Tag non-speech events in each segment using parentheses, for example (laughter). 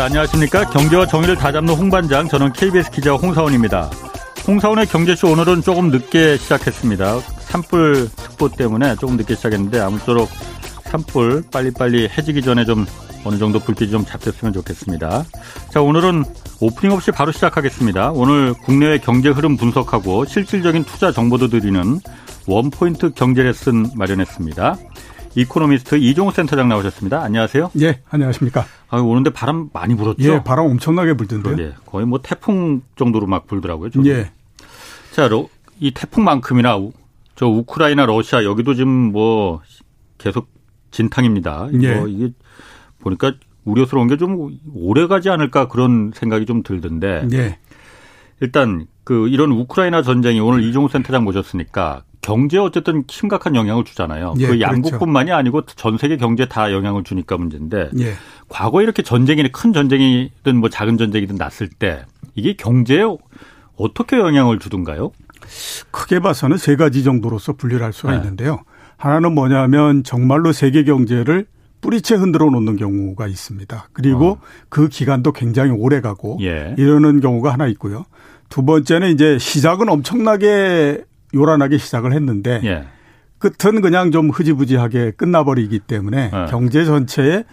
네, 안녕하십니까. 경제와 정의를 다잡는 홍반장, 저는 KBS 기자 홍사원입니다. 홍사원의 경제쇼 오늘은 조금 늦게 시작했습니다. 산불 특보 때문에 조금 늦게 시작했는데 아무쪼록 산불 빨리빨리 해지기 전에 좀 어느 정도 불길이 좀 잡혔으면 좋겠습니다. 자, 오늘은 오프닝 없이 바로 시작하겠습니다. 오늘 국내외 경제 흐름 분석하고 실질적인 투자 정보도 드리는 원포인트 경제 레슨 마련했습니다. 이코노미스트 이종우 센터장 나오셨습니다. 안녕하세요. 예, 안녕하십니까. 아, 오는데 바람 많이 불었죠? 예, 바람 엄청나게 불던데요. 예, 거의 뭐 태풍 정도로 막 불더라고요. 저도. 예. 자, 이 태풍만큼이나 저 우크라이나, 러시아 여기도 지금 뭐 계속 진탕입니다. 예. 뭐 이게 보니까 우려스러운 게 좀 오래 가지 않을까 그런 생각이 좀 들던데. 예. 일단 그 이런 우크라이나 전쟁이 오늘 이종우 센터장 모셨으니까 경제에 어쨌든 심각한 영향을 주잖아요. 예, 그 양국뿐만이 그렇죠. 아니고 전 세계 경제에 다 영향을 주니까 문제인데 예. 과거에 이렇게 전쟁이 큰 전쟁이든 뭐 작은 전쟁이든 났을 때 이게 경제에 어떻게 영향을 주던가요? 크게 봐서는 세 가지 정도로서 분류를 할 수가 네. 있는데요. 하나는 뭐냐면 정말로 세계 경제를 뿌리채 흔들어 놓는 경우가 있습니다. 그리고 어. 그 기간도 굉장히 오래 가고 예. 이러는 경우가 하나 있고요. 두 번째는 이제 시작은 엄청나게 요란하게 시작을 했는데 예. 끝은 그냥 좀 흐지부지하게 끝나버리기 때문에 네. 경제 전체에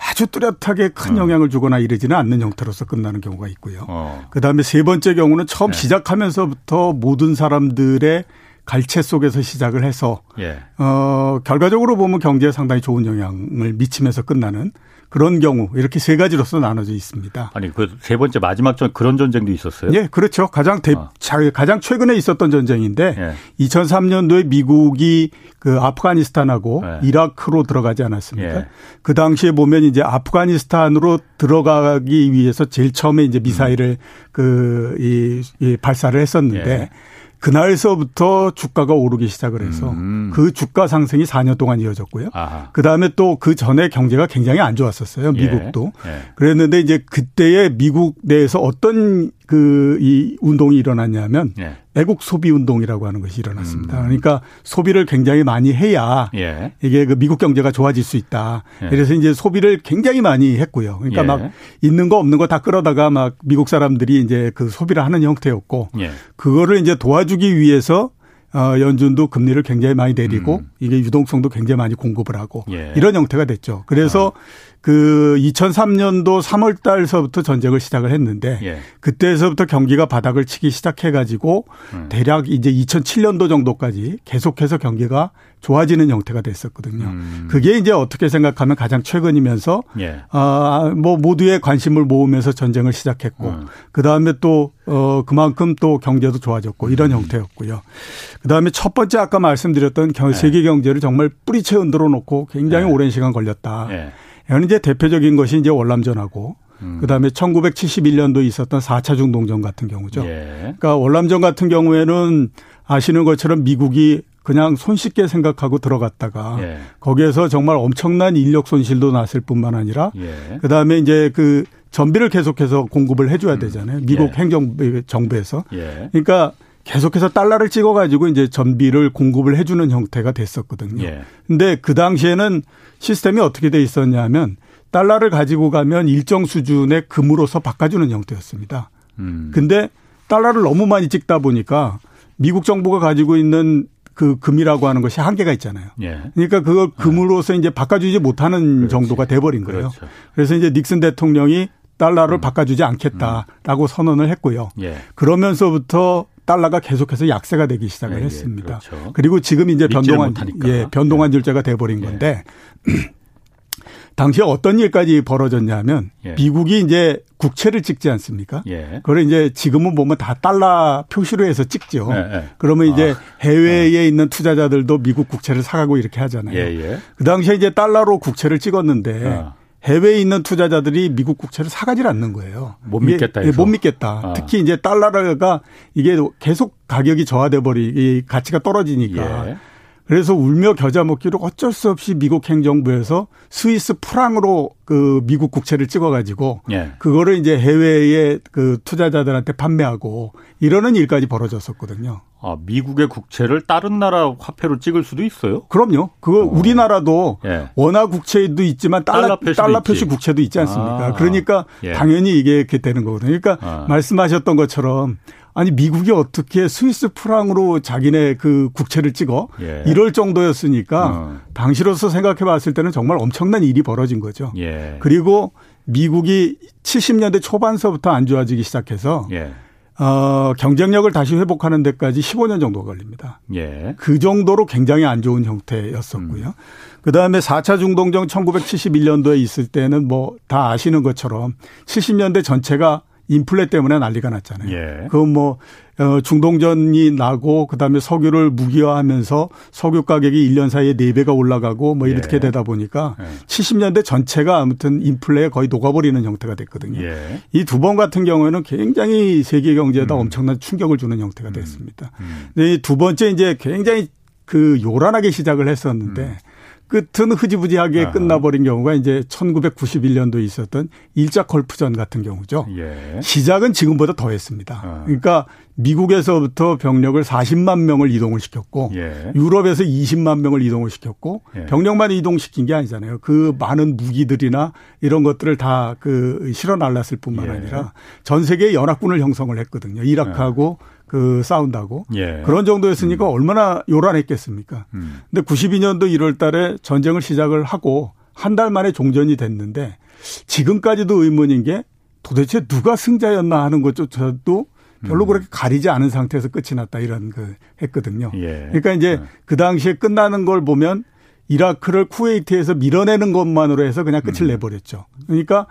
아주 뚜렷하게 큰 어. 영향을 주거나 이러지는 않는 형태로서 끝나는 경우가 있고요. 어. 그 다음에 세 번째 경우는 처음 네. 시작하면서부터 모든 사람들의 갈채 속에서 시작을 해서 예. 어 결과적으로 보면 경제에 상당히 좋은 영향을 미치면서 끝나는 그런 경우 이렇게 세 가지로서 나눠져 있습니다. 아니 그 세 번째 마지막 전 그런 전쟁도 있었어요? 예, 그렇죠. 가장 대, 어. 자- 가장 최근에 있었던 전쟁인데 예. 2003년도에 미국이 그 아프가니스탄하고 네. 이라크로 들어가지 않았습니까? 예. 그 당시에 보면 이제 아프가니스탄으로 들어가기 위해서 제일 처음에 이제 미사일을 그, 이, 이 발사를 했었는데 예. 그날서부터 주가가 오르기 시작을 해서 음. 그 주가 상승이 4년 동안 이어졌고요. 그 다음에 또 그 전에 경제가 굉장히 안 좋았었어요. 예. 미국도. 예. 그랬는데 이제 그때에 미국 내에서 어떤 그 이 운동이 일어났냐면 예. 애국 소비 운동이라고 하는 것이 일어났습니다. 음. 그러니까 소비를 굉장히 많이 해야 예. 이게 그 미국 경제가 좋아질 수 있다. 예. 그래서 이제 소비를 굉장히 많이 했고요. 그러니까 예. 막 있는 거 없는 거 다 끌어다가 막 미국 사람들이 이제 그 소비를 하는 형태였고 예. 그거를 이제 도와주기 위해서 어, 연준도 금리를 굉장히 많이 내리고 음. 이게 유동성도 굉장히 많이 공급을 하고 예. 이런 형태가 됐죠. 그래서 그 2003년도 3월 달서부터 전쟁을 시작을 했는데 예. 그때서부터 경기가 바닥을 치기 시작해 가지고 음. 대략 이제 2007년도 정도까지 계속해서 경기가 좋아지는 형태가 됐었거든요. 음. 그게 이제 어떻게 생각하면 가장 최근이면서 예. 아, 뭐 모두의 관심을 모으면서 전쟁을 시작했고 음. 그 다음에 또 어, 그만큼 또 경제도 좋아졌고 이런 음. 형태였고요. 그 다음에 첫 번째 아까 말씀드렸던 경- 네. 세계 경제를 정말 뿌리채 흔들어 놓고 굉장히 네. 오랜 시간 걸렸다. 예. 이건 이제 대표적인 것이 이제 월남전하고 음. 그다음에 1971년도에 있었던 4차 중동전 같은 경우죠. 예. 그러니까 월남전 같은 경우에는 아시는 것처럼 미국이 그냥 손쉽게 생각하고 들어갔다가 예. 거기에서 정말 엄청난 인력 손실도 났을 뿐만 아니라 예. 그다음에 이제 그 전비를 계속해서 공급을 해줘야 되잖아요. 미국 예. 행정부 정부에서. 예. 그러니까 계속해서 달러를 찍어 가지고 이제 전비를 공급을 해 주는 형태가 됐었거든요. 예. 근데 그 당시에는 시스템이 어떻게 돼 있었냐면 달러를 가지고 가면 일정 수준의 금으로서 바꿔주는 형태였습니다. 음. 근데 달러를 너무 많이 찍다 보니까 미국 정부가 가지고 있는 그 금이라고 하는 것이 한계가 있잖아요. 예. 그러니까 그걸 금으로서 이제 바꿔주지 못하는 그렇지. 정도가 돼버린 거예요. 그렇죠. 그래서 이제 닉슨 대통령이 달러를 음. 바꿔주지 않겠다라고 선언을 했고요. 예. 그러면서부터 달러가 계속해서 약세가 되기 시작을 예, 예, 했습니다. 그렇죠. 그리고 지금 이제 믿지를 변동한. 예, 변동한 질제가 돼버린 예. 건데 당시에 어떤 일까지 벌어졌냐면 예. 미국이 이제 국채를 찍지 않습니까? 예. 그걸 이제 지금은 보면 다 달러 표시로 해서 찍죠. 예, 예. 그러면 이제 아. 해외에 있는 투자자들도 미국 국채를 사가고 이렇게 하잖아요. 예, 예. 그 당시에 이제 달러로 국채를 찍었는데 아. 해외에 있는 투자자들이 미국 국채를 사가질 않는 거예요. 못 이게- 믿겠다 예, 해서. 못 믿겠다. 아. 특히 이제 달러가 이게 계속 가격이 저하돼 버리, 이 가치가 떨어지니까. 예. 그래서 울며 겨자 먹기로 어쩔 수 없이 미국 행정부에서 스위스 프랑으로 그 미국 국채를 찍어가지고 예. 그거를 이제 해외의 그 투자자들한테 판매하고 이러는 일까지 벌어졌었거든요. 아, 미국의 국채를 다른 나라 화폐로 찍을 수도 있어요? 그럼요. 그거 어. 우리나라도 예. 원화 국채도 있지만 달러, 달러 표시 국채도 있지 않습니까? 아. 그러니까 예. 당연히 이게 이렇게 되는 거거든요. 그러니까 아. 말씀하셨던 것처럼 아니 미국이 어떻게 스위스 프랑으로 자기네 그 국채를 찍어 예. 이럴 정도였으니까 어. 당시로서 생각해 봤을 때는 정말 엄청난 일이 벌어진 거죠. 예. 그리고 미국이 70년대 초반서부터 안 좋아지기 시작해서 예. 어, 경쟁력을 다시 회복하는 데까지 15년 정도 걸립니다. 예. 그 정도로 굉장히 안 좋은 형태였었고요. 음. 그 다음에 4차 중동정 1971년도에 있을 때는 뭐 다 아시는 것처럼 70년대 전체가 인플레 때문에 난리가 났잖아요. 예. 그뭐 어, 중동전이 나고 그다음에 석유를 무기화하면서 석유 가격이 1년 사이에 4배가 올라가고 뭐 이렇게 예. 되다 보니까 예. 70년대 전체가 아무튼 인플레에 거의 녹아버리는 형태가 됐거든요. 예. 이두 번 같은 경우에는 굉장히 세계 경제에다 음. 엄청난 충격을 주는 형태가 음. 됐습니다. 음. 음. 두 번째 이제 굉장히 그 요란하게 시작을 했었는데 음. 끝은 흐지부지하게 아. 끝나버린 경우가 이제 1991년도에 있었던 일자 컬프전 같은 경우죠. 예. 시작은 지금보다 더 했습니다. 아. 그러니까 미국에서부터 병력을 40만 명을 이동을 시켰고 예. 유럽에서 20만 명을 이동을 시켰고 예. 병력만 이동시킨 게 아니잖아요. 그 많은 무기들이나 이런 것들을 다 그 실어 날랐을 뿐만 예. 아니라 전 세계 연합군을 형성을 했거든요. 이라크하고 예. 그 싸운다고 예. 그런 정도였으니까 음. 얼마나 요란했겠습니까? 음. 근데 92년도 1월 달에 전쟁을 시작을 하고 한 달 만에 종전이 됐는데 지금까지도 의문인 게 도대체 누가 승자였나 하는 것조차도 별로 음. 그렇게 가리지 않은 상태에서 끝이 났다 이런 그 했거든요. 예. 그러니까 이제 네. 그 당시에 끝나는 걸 보면 이라크를 쿠웨이트에서 밀어내는 것만으로 해서 그냥 끝을 음. 내버렸죠. 그러니까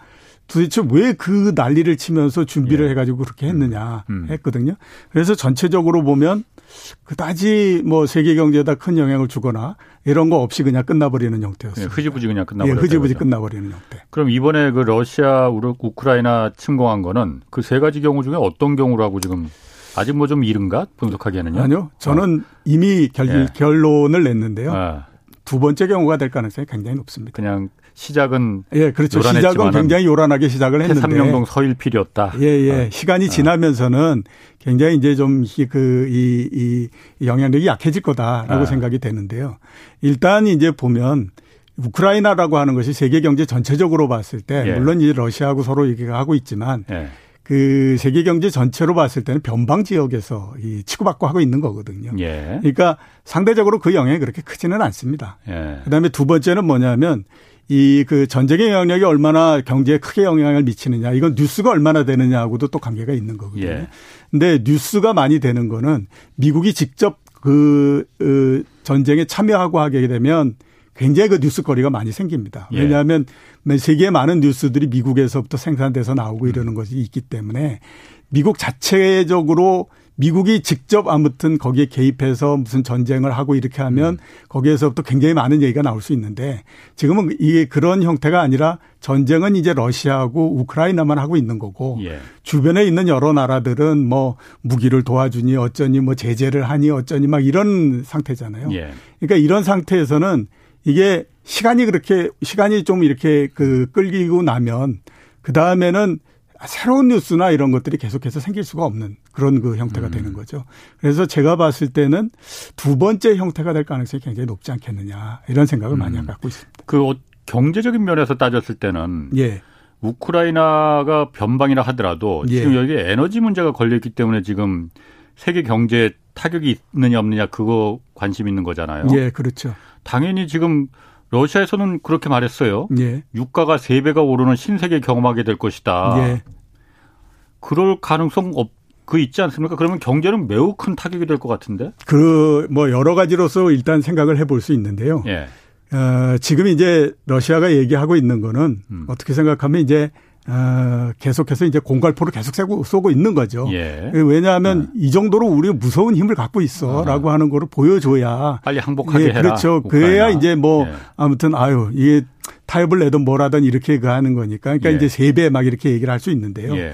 도대체 왜 그 난리를 치면서 준비를 예. 해가지고 그렇게 했느냐 음. 음. 했거든요. 그래서 전체적으로 보면 그다지 뭐 세계 경제에다 큰 영향을 주거나 이런 거 없이 그냥 끝나버리는 형태였어요. 예, 흐지부지 그냥 끝나버렸다. 예, 흐지부지 끝나버리는 형태. 그럼 이번에 그 러시아 우크라이나 침공한 거는 그 세 가지 경우 중에 어떤 경우라고 지금 아직 뭐 좀 이른가 분석하기에는요? 아니요, 저는 어. 이미 결, 예. 결론을 냈는데요. 아. 두 번째 경우가 될 가능성이 굉장히 높습니다. 그냥 시작은 예, 그렇죠. 시작은 굉장히 요란하게 시작을 했는데 삼명동 서일필이었다. 예, 예. 어. 시간이 아. 지나면서는 굉장히 이제 좀 그이 이 영향력이 약해질 거다라고 아. 생각이 되는데요. 일단 이제 보면 우크라이나라고 하는 것이 세계 경제 전체적으로 봤을 때 예. 물론 이제 러시아하고 서로 얘기가 하고 있지만 예. 그 세계 경제 전체로 봤을 때는 변방 지역에서 이 치고받고 하고 있는 거거든요. 예. 그러니까 상대적으로 그 영향이 그렇게 크지는 않습니다. 예. 그다음에 두 번째는 뭐냐면 이 그 전쟁의 영향력이 얼마나 경제에 크게 영향을 미치느냐 이건 뉴스가 얼마나 되느냐하고도 또 관계가 있는 거거든요. 예. 근데 뉴스가 많이 되는 거는 미국이 직접 그, 그 전쟁에 참여하고 하게 되면 굉장히 그 뉴스거리가 많이 생깁니다. 예. 왜냐하면 세계의 많은 뉴스들이 미국에서부터 생산돼서 나오고 이러는 것이 있기 때문에 미국 자체적으로 미국이 직접 아무튼 거기에 개입해서 무슨 전쟁을 하고 이렇게 하면 음. 거기에서부터 굉장히 많은 얘기가 나올 수 있는데 지금은 이게 그런 형태가 아니라 전쟁은 이제 러시아하고 우크라이나만 하고 있는 거고 예. 주변에 있는 여러 나라들은 뭐 무기를 도와주니 어쩌니 뭐 제재를 하니 어쩌니 막 이런 상태잖아요. 예. 그러니까 이런 상태에서는 이게 시간이 그렇게 시간이 좀 이렇게 그 끌리고 나면 그 다음에는 새로운 뉴스나 이런 것들이 계속해서 생길 수가 없는 그런 그 형태가 음. 되는 거죠. 그래서 제가 봤을 때는 두 번째 형태가 될 가능성이 굉장히 높지 않겠느냐 이런 생각을 음. 많이 갖고 있습니다. 그 어, 경제적인 면에서 따졌을 때는 예. 우크라이나가 변방이라 하더라도 예. 지금 여기 에너지 문제가 걸렸기 때문에 지금 세계 경제에 타격이 있느냐 없느냐 그거 관심 있는 거잖아요. 예, 그렇죠. 당연히 지금 러시아에서는 그렇게 말했어요. 예. 유가가 3배가 오르는 신세계 경험하게 될 것이다. 예. 그럴 가능성 없, 그 있지 않습니까? 그러면 경제는 매우 큰 타격이 될 것 같은데? 그, 뭐, 여러 가지로서 일단 생각을 해볼 수 있는데요. 예. 어, 지금 이제 러시아가 얘기하고 있는 거는 음. 어떻게 생각하면 이제 어, 계속해서 이제 공갈포를 계속 쏘고, 쏘고 있는 거죠. 예. 왜냐하면 네. 이 정도로 우리 무서운 힘을 갖고 있어라고 아. 하는 거를 보여줘야 빨리 항복하게 예, 해라. 그렇죠. 우크라이나. 그래야 이제 뭐 예. 아무튼 아유 이게 타협을 내든 뭐라든 이렇게 그 하는 거니까. 그러니까 예. 이제 세 배 막 이렇게 얘기를 할 수 있는데요. 예.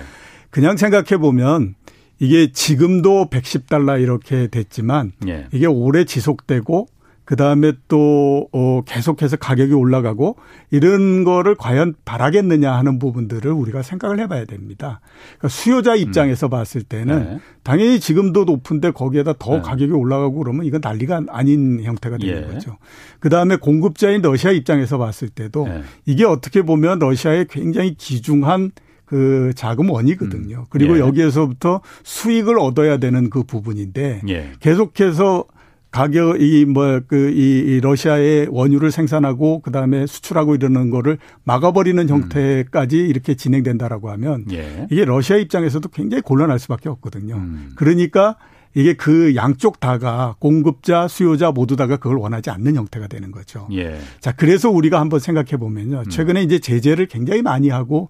그냥 생각해 보면 이게 지금도 110달러 이렇게 됐지만 예. 이게 오래 지속되고 그 다음에 또, 어, 계속해서 가격이 올라가고 이런 거를 과연 바라겠느냐 하는 부분들을 우리가 생각을 해봐야 됩니다. 그러니까 수요자 입장에서 음. 봤을 때는 네. 당연히 지금도 높은데 거기에다 더 네. 가격이 올라가고 그러면 이건 난리가 아닌 형태가 되는 예. 거죠. 그 다음에 공급자인 러시아 입장에서 봤을 때도 네. 이게 어떻게 보면 러시아의 굉장히 기중한 그 자금 원이거든요. 음. 그리고 예. 여기에서부터 수익을 얻어야 되는 그 부분인데 예. 계속해서 가격 이 뭐그이 이 러시아의 원유를 생산하고 그다음에 수출하고 이러는 거를 막아버리는 음. 형태까지 이렇게 진행된다라고 하면 예. 이게 러시아 입장에서도 굉장히 곤란할 수밖에 없거든요. 음. 그러니까 이게 그 양쪽 다가 공급자, 수요자 모두 다가 그걸 원하지 않는 형태가 되는 거죠. 예. 자, 그래서 우리가 한번 생각해 보면요. 음. 최근에 이제 제재를 굉장히 많이 하고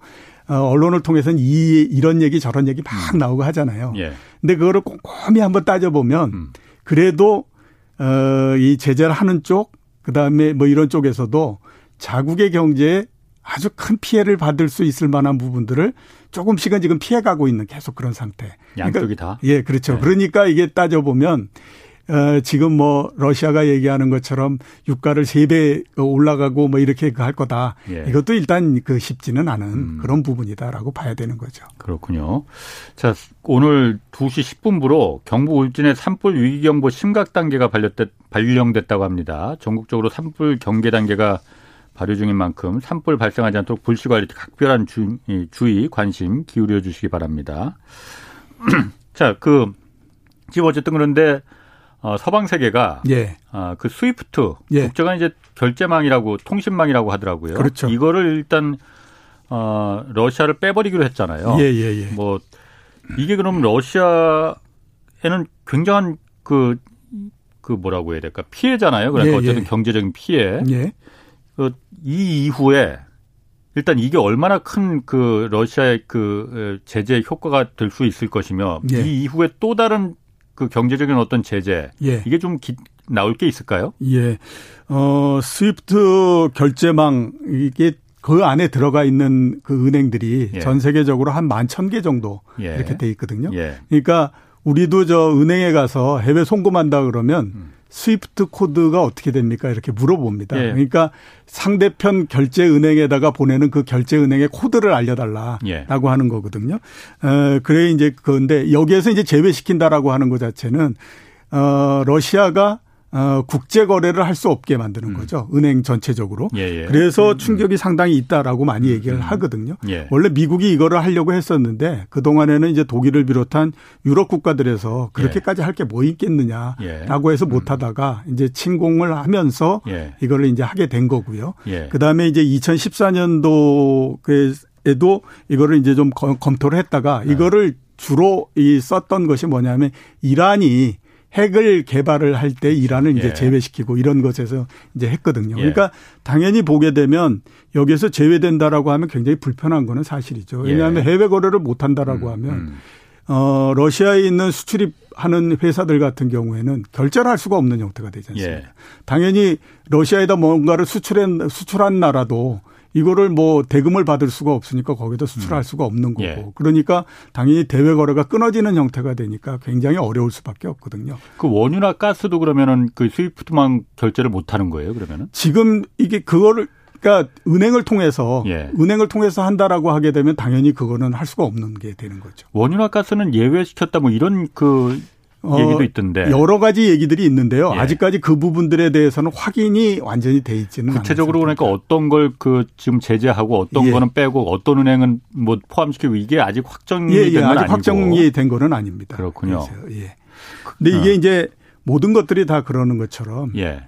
어, 언론을 통해서는 이 이런 얘기 저런 얘기 막 음. 나오고 하잖아요. 예. 근데 그거를 꼼꼼히 한번 따져 보면 음. 그래도 어, 이 제재를 하는 쪽, 그 다음에 뭐 이런 쪽에서도 자국의 경제에 아주 큰 피해를 받을 수 있을 만한 부분들을 조금씩은 지금 피해가고 있는 계속 그런 상태. 양쪽이 그러니까, 다. 예, 그렇죠. 네. 그러니까 이게 따져보면 어, 지금 뭐 러시아가 얘기하는 것처럼 유가를 세 배 올라가고 뭐 이렇게 할 거다. 예. 이것도 일단 그 쉽지는 않은 음. 그런 부분이다라고 봐야 되는 거죠. 그렇군요. 자, 오늘 2시 10분부로 경부 울진의 산불 위기경보 심각 단계가 발령됐, 발령됐다고 합니다. 전국적으로 산불 경계 단계가 발효 중인 만큼 산불 발생하지 않도록 불씨 관리 각별한 주, 주의 관심 기울여 주시기 바랍니다. (clears throat) 자, 그 지금 어쨌든 그런데 어, 서방 세계가 예. 어, 그 스위프트 예. 국제간 이제 결제망이라고 통신망이라고 하더라고요. 그렇죠. 이거를 일단 어, 러시아를 빼버리기로 했잖아요. 예, 예, 예. 뭐 이게 그럼 러시아에는 굉장한 그, 그 뭐라고 해야 될까 피해잖아요. 그러니까 예, 어쨌든 예. 경제적인 피해. 예. 그, 이 이후에 일단 이게 얼마나 큰 그 러시아의 그 제재 효과가 될 수 있을 것이며 예. 이 이후에 또 다른 그 경제적인 어떤 제재 예. 이게 좀 기, 나올 게 있을까요? 예. 어, 스위프트 결제망 이게 그 안에 들어가 있는 그 은행들이 예. 전 세계적으로 한 만 천 개 정도 예. 이렇게 돼 있거든요. 예. 그러니까 우리도 저 은행에 가서 해외 송금한다 그러면 음. 스위프트 코드가 어떻게 됩니까? 이렇게 물어봅니다. 예. 그러니까 상대편 결제 은행에다가 보내는 그 결제 은행의 코드를 알려달라라고 예. 하는 거거든요. 어, 그래 이제 그런데 여기에서 이제 제외시킨다라고 하는 것 자체는 어, 러시아가 어, 국제 거래를 할 수 없게 만드는 음. 거죠. 은행 전체적으로. 예, 예. 그래서 음, 음. 충격이 음. 상당히 있다라고 많이 음, 얘기를 음. 하거든요. 예. 원래 미국이 이거를 하려고 했었는데 그동안에는 이제 독일을 비롯한 유럽 국가들에서 그렇게까지 예. 할게 뭐 있겠느냐라고 해서 못 하다가 이제 침공을 하면서 예. 이거를 이제 하게 된 거고요. 예. 그다음에 이제 2014년도 에도 이거를 이제 좀 검토를 했다가 네. 이거를 주로 이 썼던 것이 뭐냐면 이란이 핵을 개발을 할 때 이란을 이제 예. 제외시키고 이런 것에서 이제 했거든요. 예. 그러니까 당연히 보게 되면 여기에서 제외된다라고 하면 굉장히 불편한 거는 사실이죠. 예. 왜냐하면 해외 거래를 못 한다라고 음, 하면 음. 어 러시아에 있는 수출입하는 회사들 같은 경우에는 결제를 할 수가 없는 형태가 되지 않습니까? 예. 당연히 러시아에다 뭔가를 수출한 수출한 나라도 이거를 뭐 대금을 받을 수가 없으니까 거기다 수출할 음. 수가 없는 거고. 예. 그러니까 당연히 대외 거래가 끊어지는 형태가 되니까 굉장히 어려울 수밖에 없거든요. 그 원유나 가스도 그러면은 그 스위프트만 결제를 못 하는 거예요, 그러면은? 지금 이게 그거를 그러니까 은행을 통해서 예. 은행을 통해서 한다라고 하게 되면 당연히 그거는 할 수가 없는 게 되는 거죠. 원유나 가스는 예외시켰다 뭐 이런 그 어, 얘기도 있던데 여러 가지 얘기들이 있는데요. 예. 아직까지 그 부분들에 대해서는 확인이 완전히 돼 있지는 구체적으로 그러니까 어떤 걸 그 지금 제재하고 어떤 예. 거는 빼고 어떤 은행은 뭐 포함시키고 이게 아직 확정이 예, 예. 된건 아직 아니고 확정이 된 거는 아닙니다. 그렇군요. 그래서, 예. 근데 이게 어. 이제 모든 것들이 다 그러는 것처럼 예.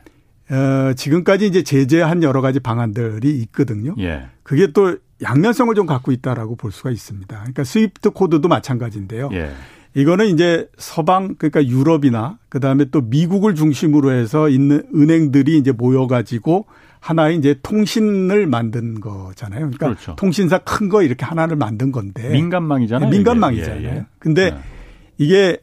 어, 지금까지 이제 제재한 여러 가지 방안들이 있거든요. 예. 그게 또 양면성을 좀 갖고 있다라고 볼 수가 있습니다. 그러니까 스위프트 코드도 마찬가지인데요. 예. 이거는 이제 서방 그러니까 유럽이나 그다음에 또 미국을 중심으로 해서 있는 은행들이 이제 모여 가지고 하나의 이제 통신을 만든 거잖아요. 그러니까 그렇죠. 통신사 큰 거 이렇게 하나를 만든 건데 민간망이잖아요. 네, 민간망이잖아요. 예, 예. 근데 네. 이게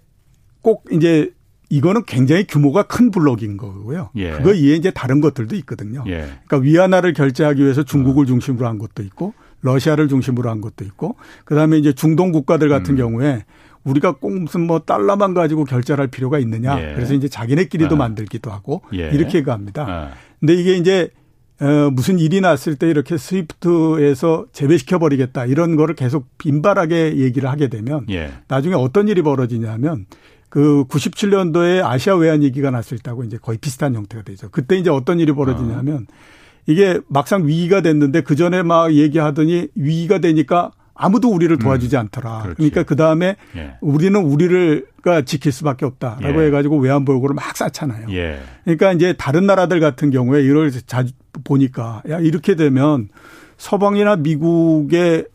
꼭 이제 이거는 굉장히 규모가 큰 블록인 거고요. 예. 그거 이외에 이제 다른 것들도 있거든요. 예. 그러니까 위안화를 결제하기 위해서 중국을 어. 중심으로 한 것도 있고 러시아를 중심으로 한 것도 있고 그다음에 이제 중동 국가들 같은 음. 경우에 우리가 꼭 무슨 뭐 달러만 가지고 결제할 필요가 있느냐. 예. 그래서 이제 자기네끼리도 아. 만들기도 하고 예. 이렇게 갑니다. 아. 근데 이게 이제 어, 무슨 일이 났을 때 이렇게 스위프트에서 제외시켜 버리겠다 이런 거를 계속 빈발하게 얘기를 하게 되면 예. 나중에 어떤 일이 벌어지냐면 그 97년도에 아시아 외환 위기가 났을 때하고 이제 거의 비슷한 형태가 되죠. 그때 이제 어떤 일이 벌어지냐면 이게 막상 위기가 됐는데 그 전에 막 얘기하더니 위기가 되니까 아무도 우리를 음. 도와주지 음. 않더라. 그렇지. 그러니까 그 다음에 예. 우리는 우리를가 지킬 수밖에 없다라고 예. 해가지고 외환보육으를 막 쌓잖아요. 예. 그러니까 이제 다른 나라들 같은 경우에 이걸 자주 보니까 야 이렇게 되면 서방이나 미국의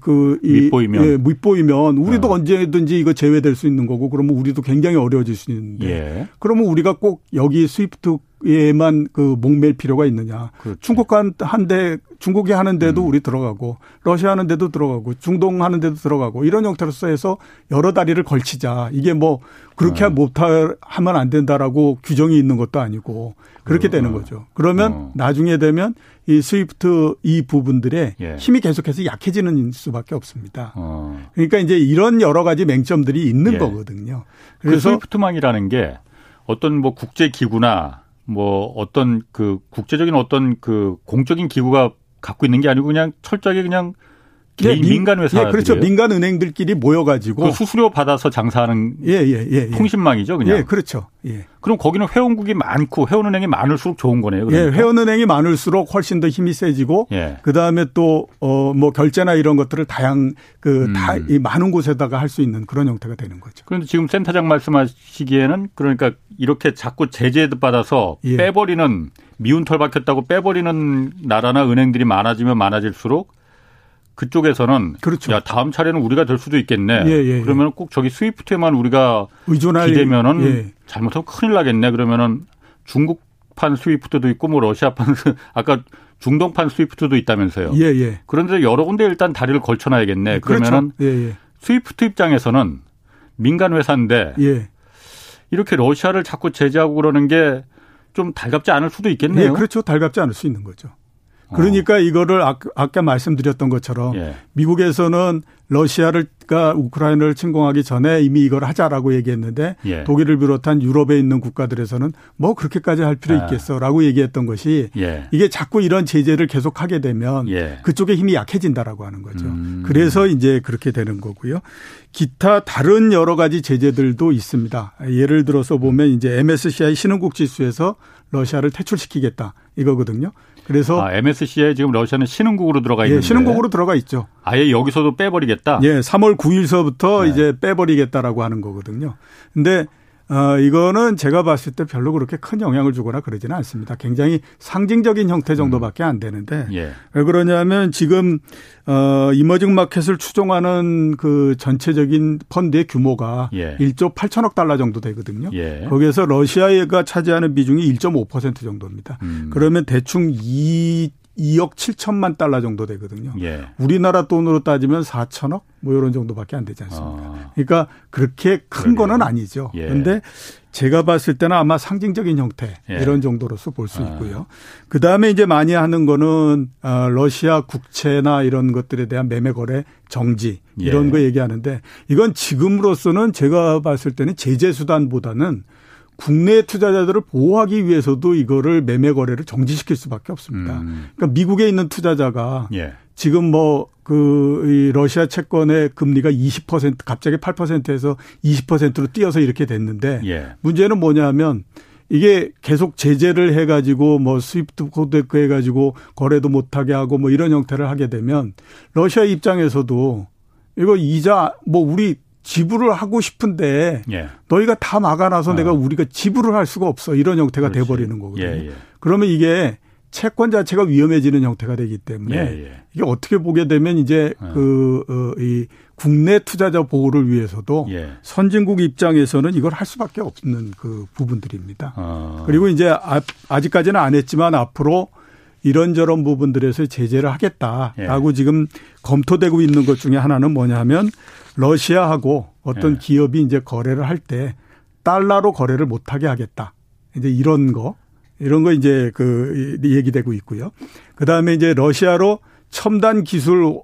그, 이, 밑보이면. 예, 밑보이면 우리도 어. 언제든지 이거 제외될 수 있는 거고 그러면 우리도 굉장히 어려워질 수 있는데. 예. 그러면 우리가 꼭 여기 스위프트에만 그 목맬 필요가 있느냐. 그렇죠. 중국 한데 중국이 하는데도 음. 우리 들어가고 러시아 하는데도 들어가고 중동 하는데도 들어가고 이런 형태로서 해서 여러 다리를 걸치자. 이게 뭐 그렇게 어. 못하면 안 된다라고 규정이 있는 것도 아니고 그렇게 되는 거죠. 그러면 어. 나중에 되면 이 스위프트 이 부분들의 예. 힘이 계속해서 약해지는 수밖에 없습니다. 어. 그러니까 이제 이런 여러 가지 맹점들이 있는 예. 거거든요. 그 그래서 그 스위프트망이라는 게 어떤 뭐 국제 기구나 뭐 어떤 그 국제적인 어떤 그 공적인 기구가 갖고 있는 게 아니고 그냥 철저하게 그냥 예, 개인 예, 민간 회사 예, 그렇죠. 민간 은행들끼리 모여가지고 그 수수료 받아서 장사하는 예, 예, 예, 예, 통신망이죠, 그냥. 예, 그렇죠. 예. 그럼 거기는 회원국이 많고 회원은행이 많을수록 좋은 거네요. 그러니까. 예, 회원은행이 많을수록 훨씬 더 힘이 세지고 예. 그 다음에 또어뭐 결제나 이런 것들을 다양 그다 음. 많은 곳에다가 할 수 있는 그런 형태가 되는 거죠. 그런데 지금 센터장 말씀하시기에는 그러니까 이렇게 자꾸 제재 받아서 예. 빼버리는 미운 털 박혔다고 빼버리는 나라나 은행들이 많아지면 많아질수록 그쪽에서는 그렇죠. 야 다음 차례는 우리가 될 수도 있겠네. 예, 예, 예. 그러면 꼭 저기 스위프트에만 우리가 의존할 기대면은 예. 잘못하면 큰일 나겠네. 그러면은 중국판 스위프트도 있고 뭐 러시아판 아까 중동판 스위프트도 있다면서요. 예, 예. 그런데 여러 군데 일단 다리를 걸쳐놔야겠네. 그렇죠. 그러면은 그렇죠. 스위프트 입장에서는 민간 회사인데 이렇게 러시아를 자꾸 제재하고 그러는 게 좀 달갑지 않을 수도 있겠네요. 예, 그렇죠. 달갑지 않을 수 있는 거죠. 그러니까 어. 이거를 아까 말씀드렸던 것처럼 예. 미국에서는 러시아를가 우크라이나를 침공하기 전에 이미 이걸 하자라고 얘기했는데 예. 독일을 비롯한 유럽에 있는 국가들에서는 뭐 그렇게까지 할 필요 아. 있겠어라고 얘기했던 것이 예. 이게 자꾸 이런 제재를 계속 하게 되면 예. 그쪽의 힘이 약해진다라고 하는 거죠. 음. 그래서 이제 그렇게 되는 거고요. 기타 다른 여러 가지 제재들도 있습니다. 예를 들어서 보면 이제 MSCI 신흥국 지수에서 러시아를 퇴출시키겠다 이거거든요. 그래서 아, MSC에 지금 러시아는 신흥국으로 들어가 있는데 예, 신흥국으로 들어가 있죠. 아예 여기서도 빼버리겠다. 예, 3월 9일서부터 네. 이제 빼버리겠다라고 하는 거거든요. 근데 어, 이거는 제가 봤을 때 별로 그렇게 큰 영향을 주거나 그러지는 않습니다. 굉장히 상징적인 형태 정도밖에 안 되는데 예. 왜 그러냐면 지금 어, 이머징 마켓을 추종하는 그 전체적인 펀드의 규모가 예. 1조 8천억 달러 정도 되거든요. 예. 거기에서 러시아가 차지하는 비중이 1.5% 정도입니다. 음. 그러면 대충 2 2억 7천만 달러 정도 되거든요. 예. 우리나라 돈으로 따지면 4천억 뭐 이런 정도밖에 안 되지 않습니까? 아. 그러니까 그렇게 큰 그러네요. 거는 아니죠. 예. 그런데 제가 봤을 때는 아마 상징적인 형태 예. 이런 정도로서 볼수 아. 있고요. 아. 그 다음에 이제 많이 하는 거는 어, 러시아 국채나 이런 것들에 대한 매매 거래 정지 이런 예. 거 얘기하는데 이건 지금으로서는 제가 봤을 때는 제재 수단보다는 국내 투자자들을 보호하기 위해서도 이거를 매매 거래를 정지시킬 수밖에 없습니다. 음. 그러니까 미국에 있는 투자자가 예. 지금 뭐 그 러시아 채권의 금리가 20% 갑자기 8%에서 20%로 뛰어서 이렇게 됐는데 예. 문제는 뭐냐면 이게 계속 제재를 해가지고 뭐 스위프트 코드 해가지고 거래도 못하게 하고 뭐 이런 형태를 하게 되면 러시아 입장에서도 이거 이자 뭐 우리 지불을 하고 싶은데 예. 너희가 다 막아놔서 어. 내가 우리가 지불을 할 수가 없어 이런 형태가 그렇지. 돼버리는 거거든요. 예, 예. 그러면 이게 채권 자체가 위험해지는 형태가 되기 때문에 예, 예. 이게 어떻게 보게 되면 이제 어. 그이 어, 국내 투자자 보호를 위해서도 예. 선진국 입장에서는 이걸 할 수밖에 없는 그 부분들입니다. 어. 그리고 이제 아, 아직까지는 안 했지만 앞으로 이런저런 부분들에서 제재를 하겠다라고 예. 지금 검토되고 있는 것 중에 하나는 뭐냐면 러시아하고 어떤 예. 기업이 이제 거래를 할 때 달러로 거래를 못하게 하겠다. 이제 이런 거 이런 거 이제 그 얘기되고 있고요. 그 다음에 이제 러시아로 첨단 기술의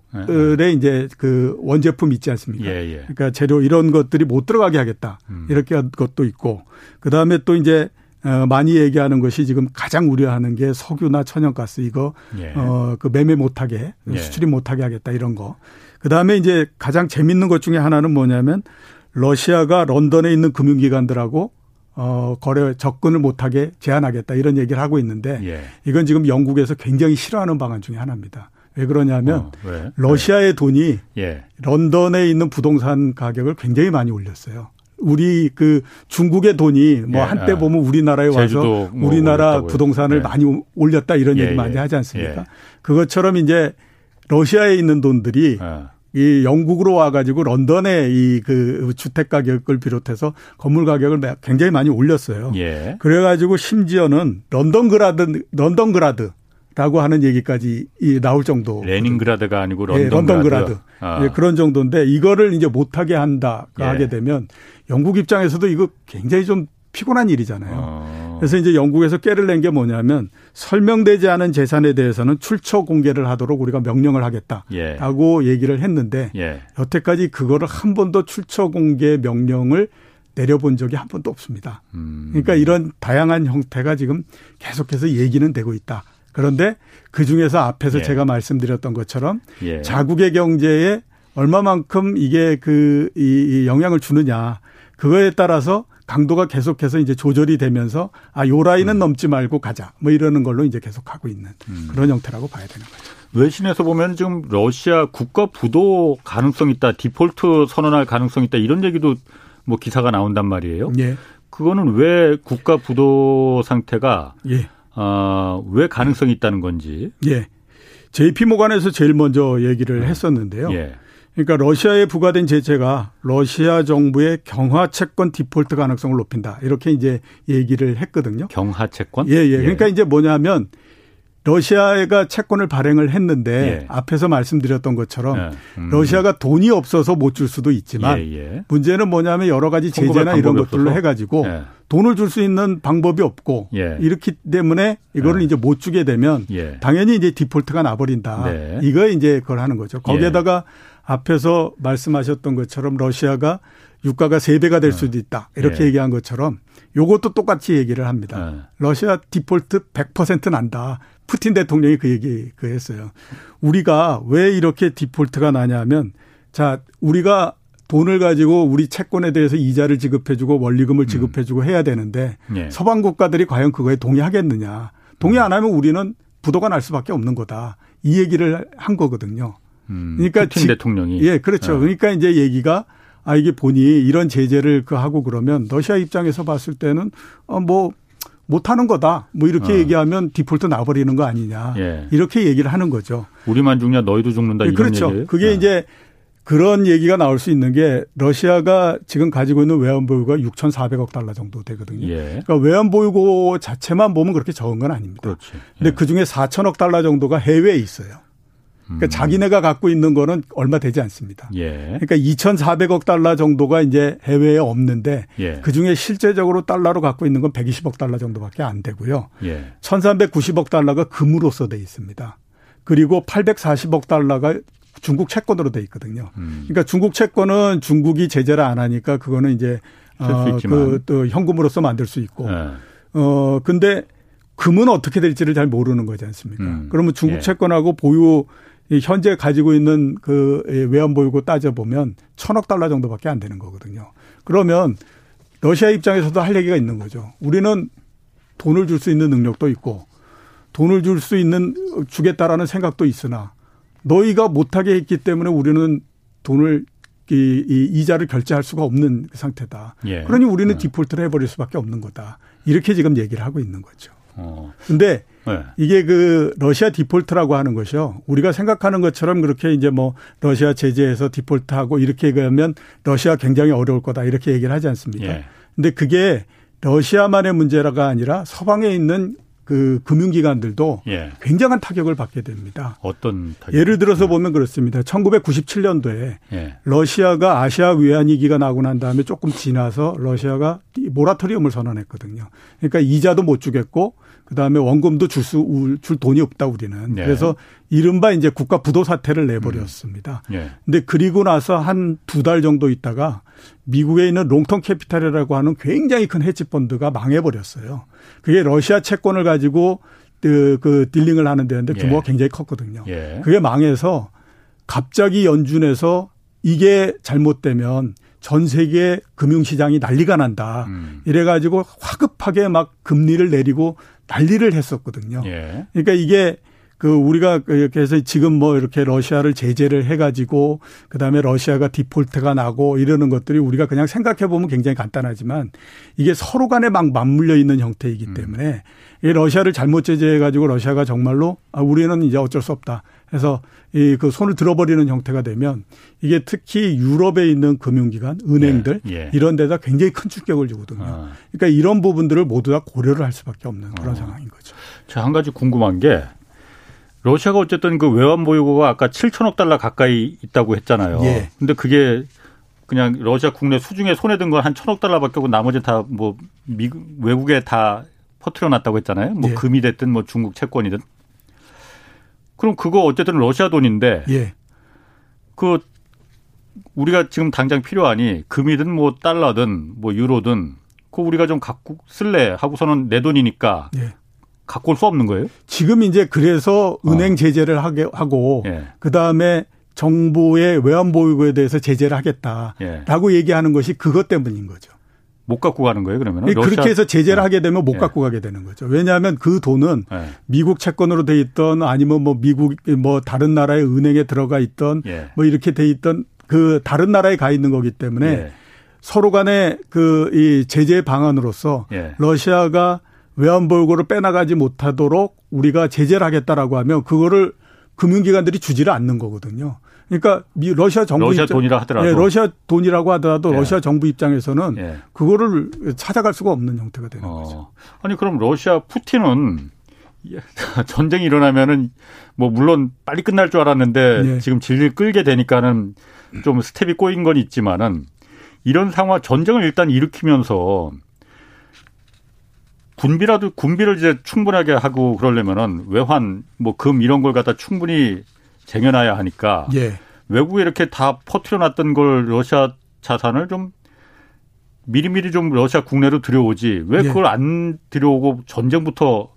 예. 이제 그 원제품 있지 않습니까? 예, 예. 그러니까 재료 이런 것들이 못 들어가게 하겠다. 음. 이렇게 한 것도 있고 그 다음에 또 이제 어, 많이 얘기하는 것이 지금 가장 우려하는 게 석유나 천연가스 이거 예. 어그 매매 못하게 예. 수출이 못하게 하겠다 이런 거. 그 다음에 이제 가장 재밌는 것 중에 하나는 뭐냐면 러시아가 런던에 있는 금융기관들하고 어 거래 접근을 못하게 제한하겠다 이런 얘기를 하고 있는데 예. 이건 지금 영국에서 굉장히 싫어하는 방안 중에 하나입니다. 왜 그러냐면 어, 왜? 러시아의 왜? 돈이 예. 런던에 있는 부동산 가격을 굉장히 많이 올렸어요. 우리 그 중국의 돈이 뭐 예, 한때 예. 보면 우리나라에 와서 뭐 우리나라 부동산을 예. 많이 올렸다 이런 얘기 예, 많이 예. 하지 않습니까? 예. 그것처럼 이제 러시아에 있는 돈들이 이 영국으로 와가지고 런던의 이 그 주택 가격을 비롯해서 건물 가격을 굉장히 많이 올렸어요. 그래가지고 심지어는 런던그라드 런던 그라드 라고 하는 얘기까지 나올 정도. 레닌그라드가 아니고 런던, 예, 런던 그라드. 아. 예, 그런 정도인데 이거를 이제 못하게 한다 예. 하게 되면 영국 입장에서도 이거 굉장히 좀 피곤한 일이잖아요. 어. 그래서 이제 영국에서 깨를 낸 게 뭐냐면 설명되지 않은 재산에 대해서는 출처 공개를 하도록 우리가 명령을 하겠다라고 예. 얘기를 했는데 예. 여태까지 그거를 한 번도 출처 공개 명령을 내려본 적이 한 번도 없습니다. 음. 그러니까 이런 다양한 형태가 지금 계속해서 얘기는 되고 있다. 그런데 그 중에서 앞에서 예. 제가 말씀드렸던 것처럼 예. 자국의 경제에 얼마만큼 이게 그, 이, 이 영향을 주느냐. 그거에 따라서 강도가 계속해서 이제 조절이 되면서 아, 요 라인은 음. 넘지 말고 가자. 뭐 이러는 걸로 이제 계속 가고 있는 음. 그런 형태라고 봐야 되는 거죠. 외신에서 보면 지금 러시아 국가 부도 가능성 있다, 디폴트 선언할 가능성 있다 이런 얘기도 뭐 기사가 나온단 말이에요. 예. 그거는 왜 국가 부도 상태가 예. 어, 왜 가능성이 있다는 건지. 예. JP 모간에서 제일 먼저 얘기를 네. 했었는데요. 예. 그러니까 러시아에 부과된 제재가 러시아 정부의 경화 채권 디폴트 가능성을 높인다. 이렇게 이제 얘기를 했거든요. 경하 채권? 예, 예. 그러니까 이제 뭐냐면 러시아가 채권을 발행을 했는데 예. 앞에서 말씀드렸던 것처럼 예. 음. 러시아가 돈이 없어서 못 줄 수도 있지만 예, 예. 문제는 뭐냐면 여러 가지 제재나 이런 것들로 없어서? 해가지고 예. 돈을 줄 수 있는 방법이 없고 예. 이렇기 때문에 이거를 이제 못 주게 되면 당연히 이제 디폴트가 나버린다. 네. 이거 이제 그걸 하는 거죠. 거기에다가 앞에서 말씀하셨던 것처럼 러시아가 유가가 세배가될 수도 있다. 이렇게 얘기한 것처럼 요것도 똑같이 얘기를 합니다. 러시아 디폴트 100% 난다. 푸틴 대통령이 그 얘기 그 했어요. 우리가 왜 이렇게 디폴트가 나냐면 자, 우리가 돈을 가지고 우리 채권에 대해서 이자를 지급해주고 원리금을 음. 지급해주고 해야 되는데 예. 서방 국가들이 과연 그거에 동의하겠느냐. 동의 안 하면 우리는 부도가 날 수밖에 없는 거다. 이 얘기를 한 거거든요. 음, 그러니까 푸틴 대통령이 예, 그렇죠. 어. 그러니까 이제 얘기가 아 이게 보니 이런 제재를 그 하고 그러면 러시아 입장에서 봤을 때는 어뭐 못하는 거다. 뭐 이렇게 어. 얘기하면 디폴트 나버리는 거 아니냐. 예. 이렇게 얘기를 하는 거죠. 우리만 죽냐 너희도 죽는다. 이런 그렇죠. 얘기예요? 그게 네. 이제 그런 얘기가 나올 수 있는 게 러시아가 지금 가지고 있는 외환 보유가 6,400억 달러 정도 되거든요. 예. 그러니까 외환 보유고 자체만 보면 그렇게 적은 건 아닙니다. 그렇지. 예. 근데 그 중에 4천억 달러 정도가 해외에 있어요. 그러니까 음. 자기네가 갖고 있는 거는 얼마 되지 않습니다. 예. 그러니까 2,400억 달러 정도가 이제 해외에 없는데 예. 그 중에 실제적으로 달러로 갖고 있는 건 120억 달러 정도밖에 안 되고요. 예. 1,390억 달러가 금으로써 돼 있습니다. 그리고 840억 달러가 중국 채권으로 돼 있거든요. 음. 그러니까 중국 채권은 중국이 제재를 안 하니까 그거는 이제 어그또 현금으로서 만들 수 있고 네. 어 근데 금은 어떻게 될지를 잘 모르는 거지 않습니까? 음. 그러면 중국 예. 채권하고 보유 현재 가지고 있는 그 외환 보유고 따져보면 천억 달러 정도밖에 안 되는 거거든요. 그러면 러시아 입장에서도 할 얘기가 있는 거죠. 우리는 돈을 줄 수 있는 능력도 있고 돈을 줄 수 있는 주겠다라는 생각도 있으나 너희가 못하게 했기 때문에 우리는 돈을 이, 이 이자를 결제할 수가 없는 상태다. 예. 그러니 우리는 네. 디폴트를 해버릴 수밖에 없는 거다. 이렇게 지금 얘기를 하고 있는 거죠. 어. 근데 네. 이게 그 러시아 디폴트라고 하는 것이요. 우리가 생각하는 것처럼 그렇게 이제 뭐 러시아 제재해서 디폴트하고 이렇게 가면 러시아 굉장히 어려울 거다 이렇게 얘기를 하지 않습니까? 예. 근데 그게 러시아만의 문제가 아니라 서방에 있는 그 금융기관들도 예. 굉장한 타격을 받게 됩니다. 어떤 타격? 예를 들어서 보면 그렇습니다. 1997년도에 예. 러시아가 아시아 외환위기가 나고 난 다음에 조금 지나서 러시아가 모라토리엄을 선언했거든요. 그러니까 이자도 못 주겠고 그 다음에 원금도 줄 수 줄 돈이 없다 우리는. 네. 그래서 이른바 이제 국가 부도 사태를 내버렸습니다. 음. 네. 근데 그리고 나서 한 두 달 정도 있다가 미국에 있는 롱텀 캐피탈이라고 하는 굉장히 큰 헤지 펀드가 망해 버렸어요. 그게 러시아 채권을 가지고 그, 그 딜링을 하는 데인데 규모가 예. 굉장히 컸거든요. 예. 그게 망해서 갑자기 연준에서 이게 잘못되면 전 세계 금융시장이 난리가 난다. 음. 이래가지고 화급하게 막 금리를 내리고 난리를 했었거든요. 예. 그러니까 이게 그 우리가 그래서 지금 뭐 이렇게 러시아를 제재를 해가지고 그다음에 러시아가 디폴트가 나고 이러는 것들이 우리가 그냥 생각해 보면 굉장히 간단하지만 이게 서로 간에 막 맞물려 있는 형태이기 음. 때문에 음. 이 러시아를 잘못 제재해 가지고 러시아가 정말로 아 우리는 이제 어쩔 수 없다 해서 이 그 손을 들어버리는 형태가 되면 이게 특히 유럽에 있는 금융기관, 은행들 예, 예. 이런 데다 굉장히 큰 충격을 주거든요. 아. 그러니까 이런 부분들을 모두 다 고려를 할 수밖에 없는 그런 어. 상황인 거죠. 자, 한 가지 궁금한 게 러시아가 어쨌든 그 외환 보유고가 아까 7천억 달러 가까이 있다고 했잖아요. 예. 근데 그게 그냥 러시아 국내 수중에 손에 든 건 한 천억 달러밖에 없고 나머지 다 뭐 미국 외국에 다 퍼트려 놨다고 했잖아요. 뭐 예. 금이 됐든 뭐 중국 채권이든. 그럼 그거 어쨌든 러시아 돈인데 예. 그 우리가 지금 당장 필요하니 금이든 뭐 달러든 뭐 유로든 그 우리가 좀 갖고 쓸래 하고서는 내 돈이니까 예. 갖고 올 수 없는 거예요? 지금 이제 그래서 은행 어. 제재를 하게 하고 예. 그 다음에 정부의 외환 보유고에 대해서 제재를 하겠다라고 예. 얘기하는 것이 그것 때문인 거죠. 못 갖고 가는 거예요, 그러면? 네, 그렇게 해서 제재를 네. 하게 되면 못 예. 갖고 가게 되는 거죠. 왜냐하면 그 돈은 예. 미국 채권으로 돼 있던 아니면 뭐 미국 뭐 다른 나라의 은행에 들어가 있던 예. 뭐 이렇게 돼 있던 그 다른 나라에 가 있는 거기 때문에 예. 서로 간에 그이 제재 방안으로서 예. 러시아가 외환보유고를 빼나가지 못하도록 우리가 제재를 하겠다라고 하면 그거를 금융기관들이 주지를 않는 거거든요. 그러니까 미 러시아 정부 러시아 입장, 돈이라 하더라도 예, 러시아 돈이라고 하더라도 예. 러시아 정부 입장에서는 예. 그거를 찾아갈 수가 없는 형태가 되는 어. 거죠. 아니 그럼 러시아 푸틴은 (laughs) 전쟁이 일어나면은 뭐 물론 빨리 끝날 줄 알았는데 예. 지금 질질 끌게 되니까는 좀 스텝이 꼬인 건 있지만은 이런 상황 전쟁을 일단 일으키면서 군비라도 군비를 이제 충분하게 하고 그러려면은 외환 뭐 금 이런 걸 갖다 충분히 쟁여놔야 하니까 예. 외국에 이렇게 다 퍼트려 놨던 걸 러시아 자산을 좀 미리미리 좀 러시아 국내로 들여오지 왜 예. 그걸 안 들여오고 전쟁부터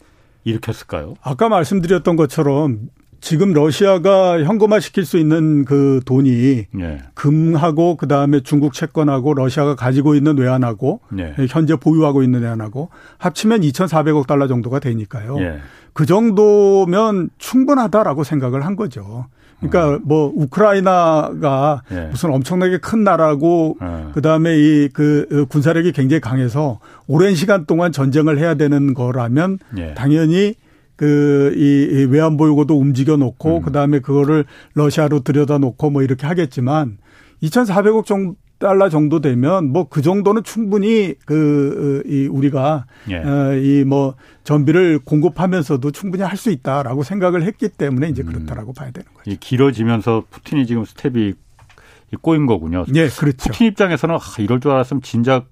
일으켰을까요? 아까 말씀드렸던 것처럼 지금 러시아가 현금화 시킬 수 있는 그 돈이 예. 금하고 그 다음에 중국 채권하고 러시아가 가지고 있는 외환하고 예. 현재 보유하고 있는 외환하고 합치면 2,400억 달러 정도가 되니까요. 예. 그 정도면 충분하다라고 생각을 한 거죠. 그러니까 어. 뭐 우크라이나가 예. 무슨 엄청나게 큰 나라고 예. 그다음에 이 그 군사력이 굉장히 강해서 오랜 시간 동안 전쟁을 해야 되는 거라면 예. 당연히 그이 외환 보유고도 움직여 놓고 음. 그다음에 그거를 러시아로 들여다 놓고 뭐 이렇게 하겠지만 2,400억 정도 달러 정도 되면 뭐 그 정도는 충분히 그이 우리가 예. 어, 이뭐 전비를 공급하면서도 충분히 할 수 있다라고 생각을 했기 때문에 이제 음. 그렇다라고 음. 봐야 되는 거죠. 이 길어지면서 푸틴이 지금 스텝이 꼬인 거군요. 예, 그렇죠. 푸틴 입장에서는 아, 이럴 줄 알았으면 진작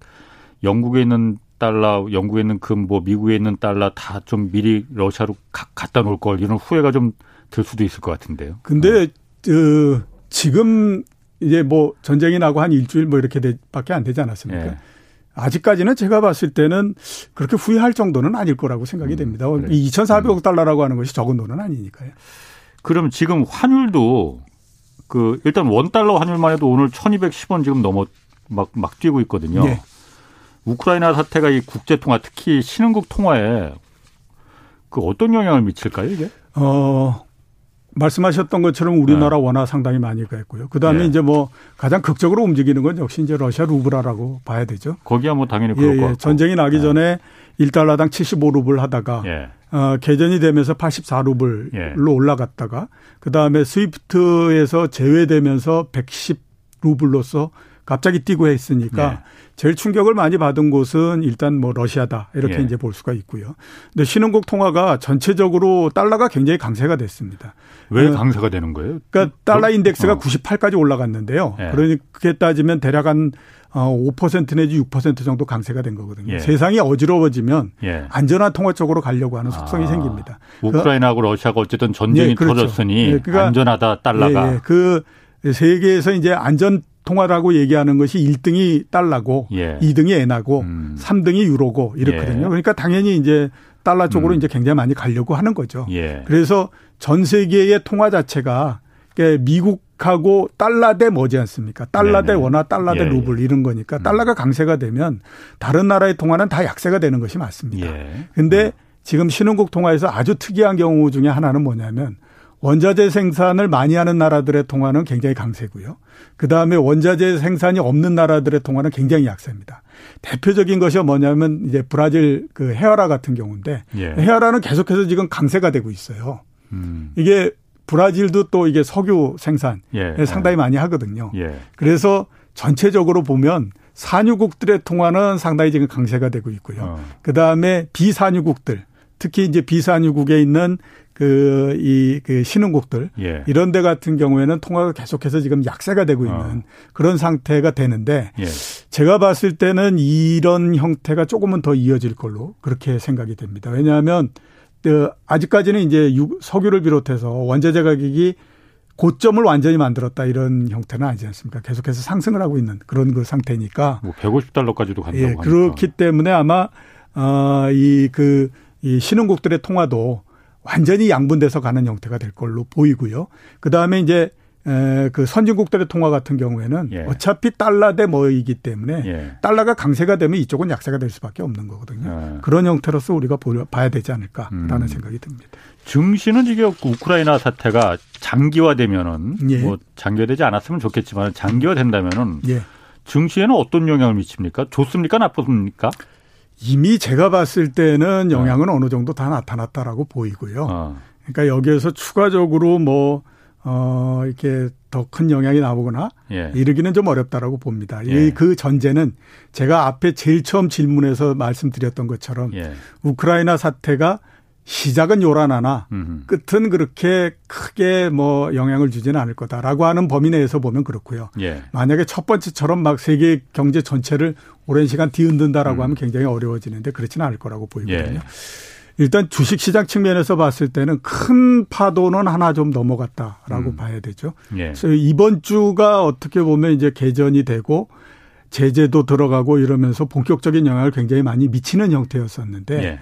영국에 있는 달러, 영국에 있는 금, 뭐 미국에 있는 달러 다 좀 미리 러시아로 가, 갖다 놓을 걸 이런 후회가 좀 들 수도 있을 것 같은데요. 근데 어. 그 지금 이제 뭐 전쟁이 나고 한 일주일 뭐 이렇게 밖에 안 되지 않았습니까? 예. 아직까지는 제가 봤을 때는 그렇게 후회할 정도는 아닐 거라고 생각이 음, 됩니다. 그래. 2,400억 음. 달러라고 하는 것이 적은 돈은 아니니까요. 그럼 지금 환율도 그 일단 원 달러 환율만 해도 오늘 1,210원 지금 넘어 막 막 뛰고 있거든요. 예. 우크라이나 사태가 이 국제 통화 특히 신흥국 통화에 그 어떤 영향을 미칠까요, 이게? 어, 말씀하셨던 것처럼 우리나라 네. 원화 상당히 많이 가있고요. 그 다음에 예. 이제 뭐 가장 극적으로 움직이는 건 역시 이제 러시아 루브라라고 봐야 되죠. 거기야 뭐 당연히 그럴 예, 것 예. 전쟁이 나기 네. 전에 1달러당 75루블 하다가 예. 어, 개전이 되면서 84루블로 예. 올라갔다가 그 다음에 스위프트에서 제외되면서 110루블로서 갑자기 뛰고 했으니까 네. 제일 충격을 많이 받은 곳은 일단 뭐 러시아다 이렇게 예. 이제 볼 수가 있고요. 근데 신흥국 통화가 전체적으로 달러가 굉장히 강세가 됐습니다. 왜 강세가 되는 거예요? 그러니까 달러 인덱스가 어. 98까지 올라갔는데요. 예. 그러니 그게 따지면 대략 한5% 어, 내지 6% 정도 강세가 된 거거든요. 예. 세상이 어지러워지면 예. 안전한 통화 쪽으로 가려고 하는 속성이 아, 생깁니다. 우크라이나하고 러시아가 어쨌든 전쟁이 예, 그렇죠. 터졌으니 예, 그러니까 안전하다 달러가. 예, 그 세계에서 이제 안전 통화라고 얘기하는 것이 1등이 달러고 예. 2등이 엔화고 음. 3등이 유로고 이렇거든요. 예. 그러니까 당연히 이제 달러 쪽으로 음. 이제 굉장히 많이 가려고 하는 거죠. 예. 그래서 전 세계의 통화 자체가 미국하고 달러 대 뭐지 않습니까? 달러 대 원화, 달러 대 예. 루블 이런 거니까 음. 달러가 강세가 되면 다른 나라의 통화는 다 약세가 되는 것이 맞습니다. 예. 근데 음. 지금 신흥국 통화에서 아주 특이한 경우 중에 하나는 뭐냐면 원자재 생산을 많이 하는 나라들의 통화는 굉장히 강세고요. 그 다음에 원자재 생산이 없는 나라들의 통화는 굉장히 약세입니다. 대표적인 것이 뭐냐면 이제 브라질 그 헤아라 같은 경우인데 예. 헤아라는 계속해서 지금 강세가 되고 있어요. 음. 이게 브라질도 또 이게 석유 생산 예. 상당히 많이 하거든요. 예. 그래서 전체적으로 보면 산유국들의 통화는 상당히 지금 강세가 되고 있고요. 어. 그 다음에 비산유국들 특히 이제 비산유국에 있는 그, 이, 그 신흥국들. 예. 이런 데 같은 경우에는 통화가 계속해서 지금 약세가 되고 있는 어. 그런 상태가 되는데 예. 제가 봤을 때는 이런 형태가 조금은 더 이어질 걸로 그렇게 생각이 됩니다. 왜냐하면 그 아직까지는 이제 석유를 비롯해서 원자재 가격이 고점을 완전히 만들었다 이런 형태는 아니지 않습니까? 계속해서 상승을 하고 있는 그런 그 상태니까. 뭐 150달러까지도 간다고 예, 그렇기 때문에 아마 어이그 이 신흥국들의 통화도 완전히 양분돼서 가는 형태가 될 걸로 보이고요. 그 다음에 이제 에, 그 선진국들의 통화 같은 경우에는 예. 어차피 달러 대 뭐이기 때문에 예. 달러가 강세가 되면 이쪽은 약세가 될 수밖에 없는 거거든요. 예. 그런 형태로서 우리가 봐야 되지 않을까라는 음. 생각이 듭니다. 증시는 이게 우크라이나 사태가 장기화되면은 예. 뭐 장기화되지 않았으면 좋겠지만 장기화된다면은 예. 증시에는 어떤 영향을 미칩니까? 좋습니까? 나쁘습니까? 이미 제가 봤을 때는 영향은 어. 느 정도 다 나타났다라고 보이고요. 어. 그러니까 여기에서 추가적으로 뭐, 어, 이렇게 더 큰 영향이 나오거나 예. 이르기는 좀 어렵다라고 봅니다. 예. 그 전제는 제가 앞에 제일 처음 질문에서 말씀드렸던 것처럼 예. 우크라이나 사태가 시작은 요란하나 음흠. 끝은 그렇게 크게 뭐 영향을 주지는 않을 거다라고 하는 범위 내에서 보면 그렇고요. 예. 만약에 첫 번째처럼 막 세계 경제 전체를 오랜 시간 뒤흔든다라고 음. 하면 굉장히 어려워지는데 그렇지는 않을 거라고 보이거든요. 예. 일단 주식 시장 측면에서 봤을 때는 큰 파도는 하나 좀 넘어갔다라고 음. 봐야 되죠. 예. 그래서 이번 주가 어떻게 보면 이제 개전이 되고 제재도 들어가고 이러면서 본격적인 영향을 굉장히 많이 미치는 형태였었는데 예.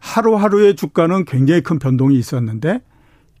하루하루의 주가는 굉장히 큰 변동이 있었는데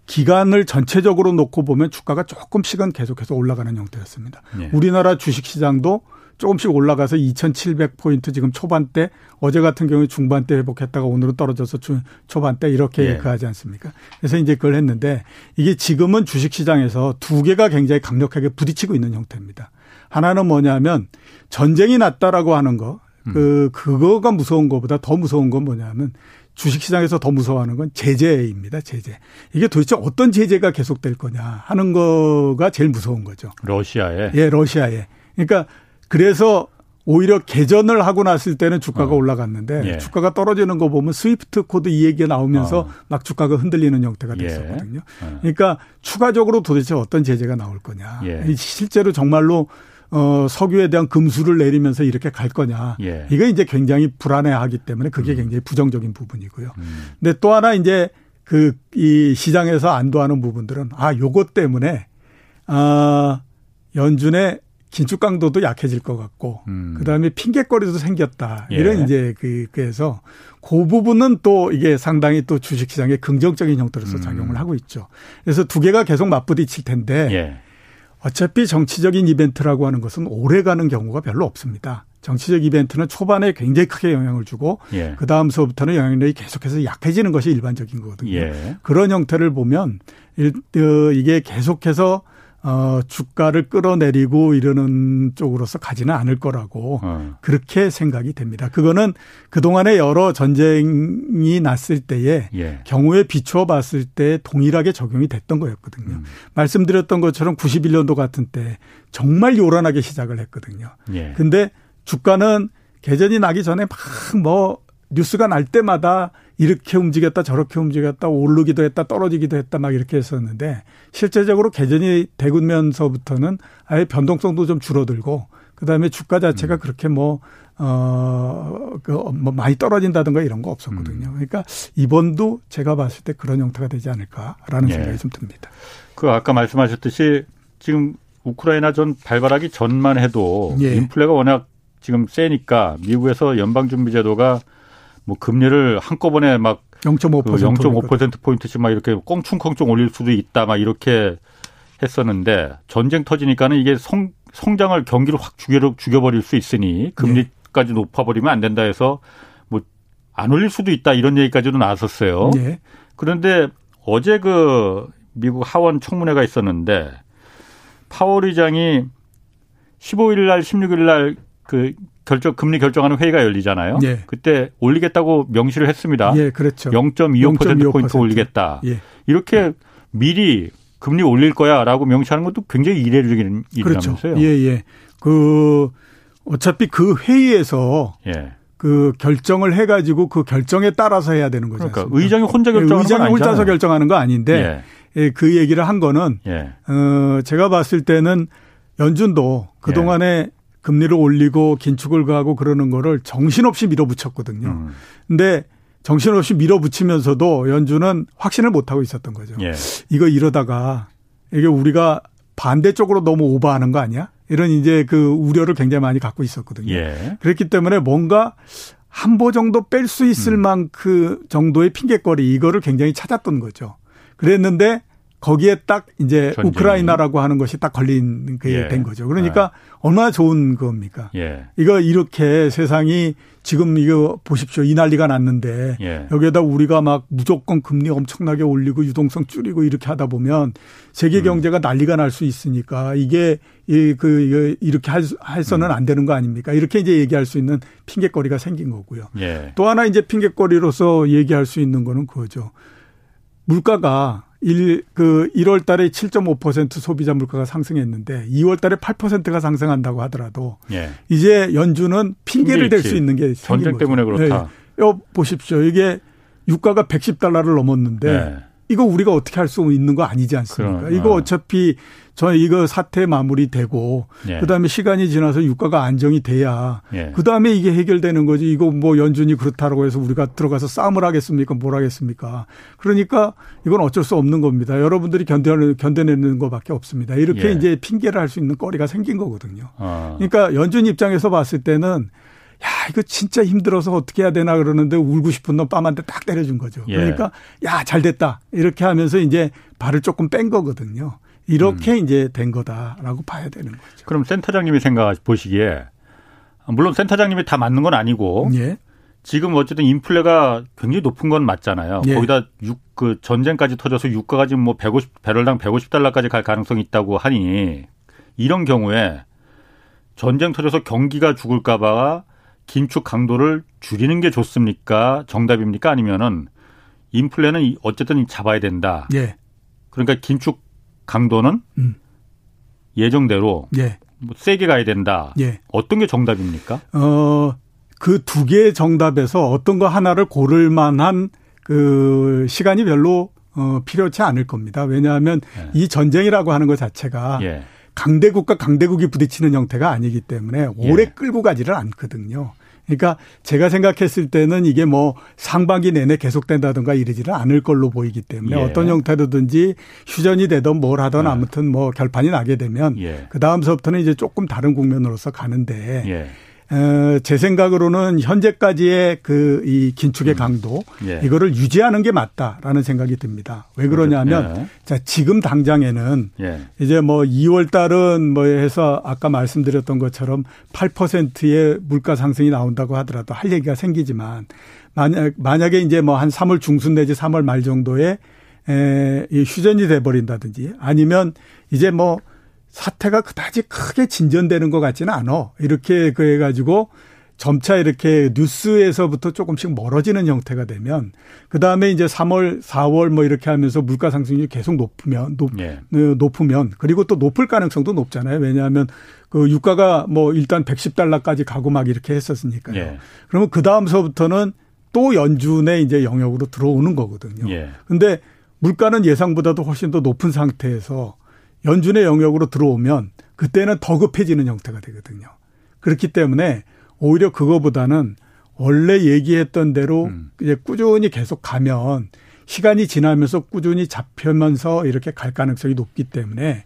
기간을 전체적으로 놓고 보면 주가가 조금씩은 계속해서 올라가는 형태였습니다. 네. 우리나라 주식 시장도 조금씩 올라가서 2,700포인트 지금 초반대 어제 같은 경우에 중반대 회복했다가 오늘은 떨어져서 초반대 이렇게 예. 그하지 않습니까? 그래서 이제 그걸 했는데 이게 지금은 주식 시장에서 두 개가 굉장히 강력하게 부딪히고 있는 형태입니다. 하나는 뭐냐면 전쟁이 났다라고 하는 거. 그, 그거가 무서운 것보다 더 무서운 건 뭐냐면 주식시장에서 더 무서워하는 건 제재입니다. 제재. 이게 도대체 어떤 제재가 계속될 거냐 하는 거가 제일 무서운 거죠. 러시아에. 예, 러시아에. 그러니까 그래서 오히려 개전을 하고 났을 때는 주가가 어. 올라갔는데 예. 주가가 떨어지는 거 보면 SWIFT code 이 얘기가 나오면서 어. 막 주가가 흔들리는 형태가 예. 됐었거든요. 예. 그러니까 추가적으로 도대체 어떤 제재가 나올 거냐. 예. 실제로 정말로 어, 석유에 대한 금수를 내리면서 이렇게 갈 거냐. 예. 이거 이제 굉장히 불안해하기 때문에 그게 음. 굉장히 부정적인 부분이고요. 음. 근데 또 하나 이제 그 이 시장에서 안도하는 부분들은 아 요것 때문에 아 연준의 긴축 강도도 약해질 것 같고 음. 그다음에 핑계거리도 생겼다 예. 이런 이제 그 그래서 그 부분은 또 이게 상당히 또 주식시장의 긍정적인 형태로서 음. 작용을 하고 있죠. 그래서 두 개가 계속 맞부딪힐 텐데. 예. 어차피 정치적인 이벤트라고 하는 것은 오래 가는 경우가 별로 없습니다. 정치적 이벤트는 초반에 굉장히 크게 영향을 주고 예. 그 다음서부터는 영향력이 계속해서 약해지는 것이 일반적인 거거든요. 예. 그런 형태를 보면 일, 어, 이게 계속해서 어, 주가를 끌어내리고 이러는 쪽으로서 가지는 않을 거라고 어. 그렇게 생각이 됩니다. 그거는 그동안에 여러 전쟁이 났을 때에 예. 경우에 비추어 봤을 때 동일하게 적용이 됐던 거였거든요. 음. 말씀드렸던 것처럼 91년도 같은 때 정말 요란하게 시작을 했거든요. 예. 근데 주가는 개전이 나기 전에 막 뭐 뉴스가 날 때마다 이렇게 움직였다 저렇게 움직였다 오르기도 했다 떨어지기도 했다 막 이렇게 했었는데 실제적으로 개전이 되면서부터는 아예 변동성도 좀 줄어들고 그다음에 주가 자체가 음. 그렇게 뭐 어, 그, 뭐, 많이 떨어진다든가 이런 거 없었거든요. 음. 그러니까 이번도 제가 봤을 때 그런 형태가 되지 않을까라는 예. 생각이 좀 듭니다. 그 아까 말씀하셨듯이 지금 우크라이나 전 발발하기 전만 해도 예. 인플레가 워낙 지금 세니까 미국에서 연방준비제도가 뭐 금리를 한꺼번에 막 0.5%그 0.5% 포인트씩 막 이렇게 꽁충꽁충 올릴 수도 있다 막 이렇게 했었는데 전쟁 터지니까는 이게 성 성장을 경기를 확 죽여 죽여버릴 수 있으니 금리까지 네. 높아버리면 안 된다 해서 뭐 안 올릴 수도 있다 이런 얘기까지도 나왔었어요. 네. 그런데 어제 그 미국 하원 청문회가 있었는데 파월 의장이 15일 날 16일 날그 결정 금리 결정하는 회의가 열리잖아요. 예. 그때 올리겠다고 명시를 했습니다. 예, 그렇죠. 0.25% 포인트 올리겠다. 예. 이렇게 미리 금리 올릴 거야라고 명시하는 것도 굉장히 이례적인 일이라면서요. 그렇죠. 예, 예. 그 어차피 그 회의에서 예. 그 결정을 해가지고 그 결정에 따라서 해야 되는 거죠. 그러니까 의장이 혼자 결정하는 의장이 혼자서 결정하는 거 아닌데 예. 예. 그 얘기를 한 거는 예. 어 제가 봤을 때는 연준도 그 동안에 예. 금리를 올리고 긴축을 가고 그러는 거를 정신없이 밀어붙였거든요. 음. 근데 정신없이 밀어붙이면서도 연준은 확신을 못 하고 있었던 거죠. 예. 이거 이러다가 이게 우리가 반대쪽으로 너무 오버하는 거 아니야? 이런 이제 그 우려를 굉장히 많이 갖고 있었거든요. 예. 그렇기 때문에 뭔가 한 보 정도 뺄 수 있을 음. 만큼 정도의 핑계거리 이거를 굉장히 찾았던 거죠. 그랬는데 거기에 딱 이제 전쟁이. 우크라이나라고 하는 것이 딱 걸린 게된 예. 거죠. 그러니까 아. 얼마나 좋은 겁니까? 예. 이거 이렇게 세상이 지금 이거 보십시오. 이 난리가 났는데 예. 여기에다 우리가 막 무조건 금리 엄청나게 올리고 유동성 줄이고 이렇게 하다 보면 세계 음. 경제가 음. 난리가 날 수 있으니까 이게 이그 이렇게 할, 해서는 음. 안 되는 거 아닙니까? 이렇게 이제 얘기할 수 있는 핑계거리가 생긴 거고요. 예. 또 하나 이제 핑계거리로서 얘기할 수 있는 거는 그거죠. 물가가 1, 그 1월 달에 7.5% 소비자 물가가 상승했는데 2월 달에 8%가 상승한다고 하더라도 예. 이제 연준은 핑계를 댈 수 있는 게 전쟁 때문에 그렇다. 네. 여 보십시오. 이게 유가가 110달러를 넘었는데 네. 이거 우리가 어떻게 할 수 있는 거 아니지 않습니까? 그럼, 이거 어. 어차피 저 이거 사태 마무리되고 예. 그다음에 시간이 지나서 유가가 안정이 돼야 예. 그다음에 이게 해결되는 거지. 이거 뭐 연준이 그렇다라고 해서 우리가 들어가서 싸움을 하겠습니까? 뭘 하겠습니까? 그러니까 이건 어쩔 수 없는 겁니다. 여러분들이 견뎌내는 견뎌내는 것밖에 없습니다. 이렇게 예. 이제 핑계를 할 수 있는 거리가 생긴 거거든요. 아. 그러니까 연준 입장에서 봤을 때는 야, 이거 진짜 힘들어서 어떻게 해야 되나 그러는데 울고 싶은 놈 뺨한테 딱 때려준 거죠. 예. 그러니까 야, 잘 됐다. 이렇게 하면서 이제 발을 조금 뺀 거거든요. 이렇게 음. 이제 된 거다라고 봐야 되는 거죠. 그럼 센터장님이 생각 보시기에 물론 센터장님이 다 맞는 건 아니고 예. 지금 어쨌든 인플레가 굉장히 높은 건 맞잖아요. 예. 거기다 육, 그 전쟁까지 터져서 유가가 지금 뭐 150, 배럴당 150달러까지 갈 가능성이 있다고 하니 이런 경우에 전쟁 터져서 경기가 죽을까 봐 긴축 강도를 줄이는 게 좋습니까? 정답입니까? 아니면은 인플레는 어쨌든 잡아야 된다. 예. 그러니까 긴축 강도는 음. 예정대로 예. 뭐 세게 가야 된다. 예. 어떤 게 정답입니까? 어, 그 두 개의 정답에서 어떤 거 하나를 고를 만한 그 시간이 별로 어, 필요치 않을 겁니다. 왜냐하면 예. 이 전쟁이라고 하는 것 자체가 예. 강대국과 강대국이 부딪히는 형태가 아니기 때문에 오래 예. 끌고 가지를 않거든요. 그러니까 제가 생각했을 때는 이게 뭐 상반기 내내 계속된다든가 이러지는 않을 걸로 보이기 때문에 예. 어떤 형태로든지 휴전이 되든 뭘 하든 예. 아무튼 뭐 결판이 나게 되면 예. 그 다음서부터는 이제 조금 다른 국면으로서 가는데 예. 어, 제 생각으로는 현재까지의 그 이 긴축의 음. 강도 예. 이거를 유지하는 게 맞다라는 생각이 듭니다. 왜 그러냐면 예. 자 지금 당장에는 예. 이제 뭐 2월 달은 뭐 해서 아까 말씀드렸던 것처럼 8%의 물가 상승이 나온다고 하더라도 할 얘기가 생기지만 만약 만약에 이제 뭐 한 3월 중순 내지 3월 말 정도에 에, 이 휴전이 돼 버린다든지 아니면 이제 뭐 사태가 그다지 크게 진전되는 것 같지는 않아. 이렇게 그 해가지고 점차 이렇게 뉴스에서부터 조금씩 멀어지는 형태가 되면 그 다음에 이제 3월, 4월 뭐 이렇게 하면서 물가 상승률이 계속 높으면 높, 예. 어, 높으면 그리고 또 높을 가능성도 높잖아요. 왜냐하면 그 유가가 뭐 일단 110달러까지 가고 막 이렇게 했었으니까요. 예. 그러면 그 다음서부터는 또 연준의 이제 영역으로 들어오는 거거든요. 예. 근데 물가는 예상보다도 훨씬 더 높은 상태에서 연준의 영역으로 들어오면 그때는 더 급해지는 형태가 되거든요. 그렇기 때문에 오히려 그거보다는 원래 얘기했던 대로 음. 이제 꾸준히 계속 가면 시간이 지나면서 꾸준히 잡히면서 이렇게 갈 가능성이 높기 때문에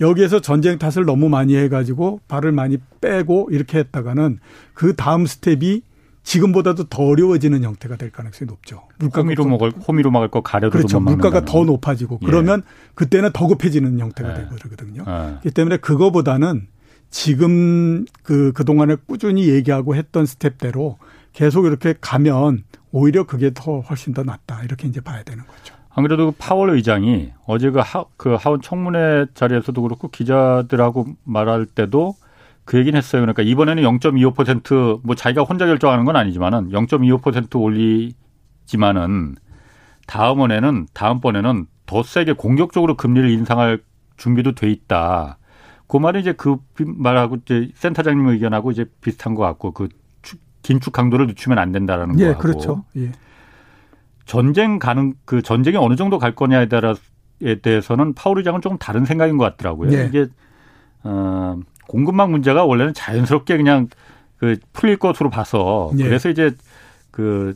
여기에서 전쟁 탓을 너무 많이 해가지고 발을 많이 빼고 이렇게 했다가는 그 다음 스텝이 지금보다도 더 어려워지는 형태가 될 가능성이 높죠. 물가가 호미로 먹을 호미로 막을 거 가려도 그렇죠. 물가가 더 높아지고 예. 그러면 그때는 더 급해지는 형태가 예. 되고 그러거든요. 예. 그렇기 때문에 그거보다는 지금 그 그동안에 꾸준히 얘기하고 했던 스텝대로 계속 이렇게 가면 오히려 그게 더 훨씬 더 낫다. 이렇게 이제 봐야 되는 거죠. 안 그래도 그 파월 의장이 어제 그, 하, 그 하원 청문회 자리에서도 그렇고 기자들하고 말할 때도 그 얘기는 했어요. 그러니까 이번에는 0.25%뭐 자기가 혼자 결정하는 건 아니지만은 0.25% 올리지만은 다음번에는 다음번에는 더 세게 공격적으로 금리를 인상할 준비도 돼 있다. 그 말은 이제 그 말하고 이제 센터장님 의견하고 이제 비슷한 것 같고 그 긴축 강도를 늦추면 안 된다라는 예, 거하고. 그렇죠. 예. 전쟁 가는 그 전쟁이 어느 정도 갈 거냐에 따라에 대해서는 파월 의장은 조금 다른 생각인 것 같더라고요. 예. 이게 어 공급망 문제가 원래는 자연스럽게 그냥 그 풀릴 것으로 봐서 예. 그래서 이제 그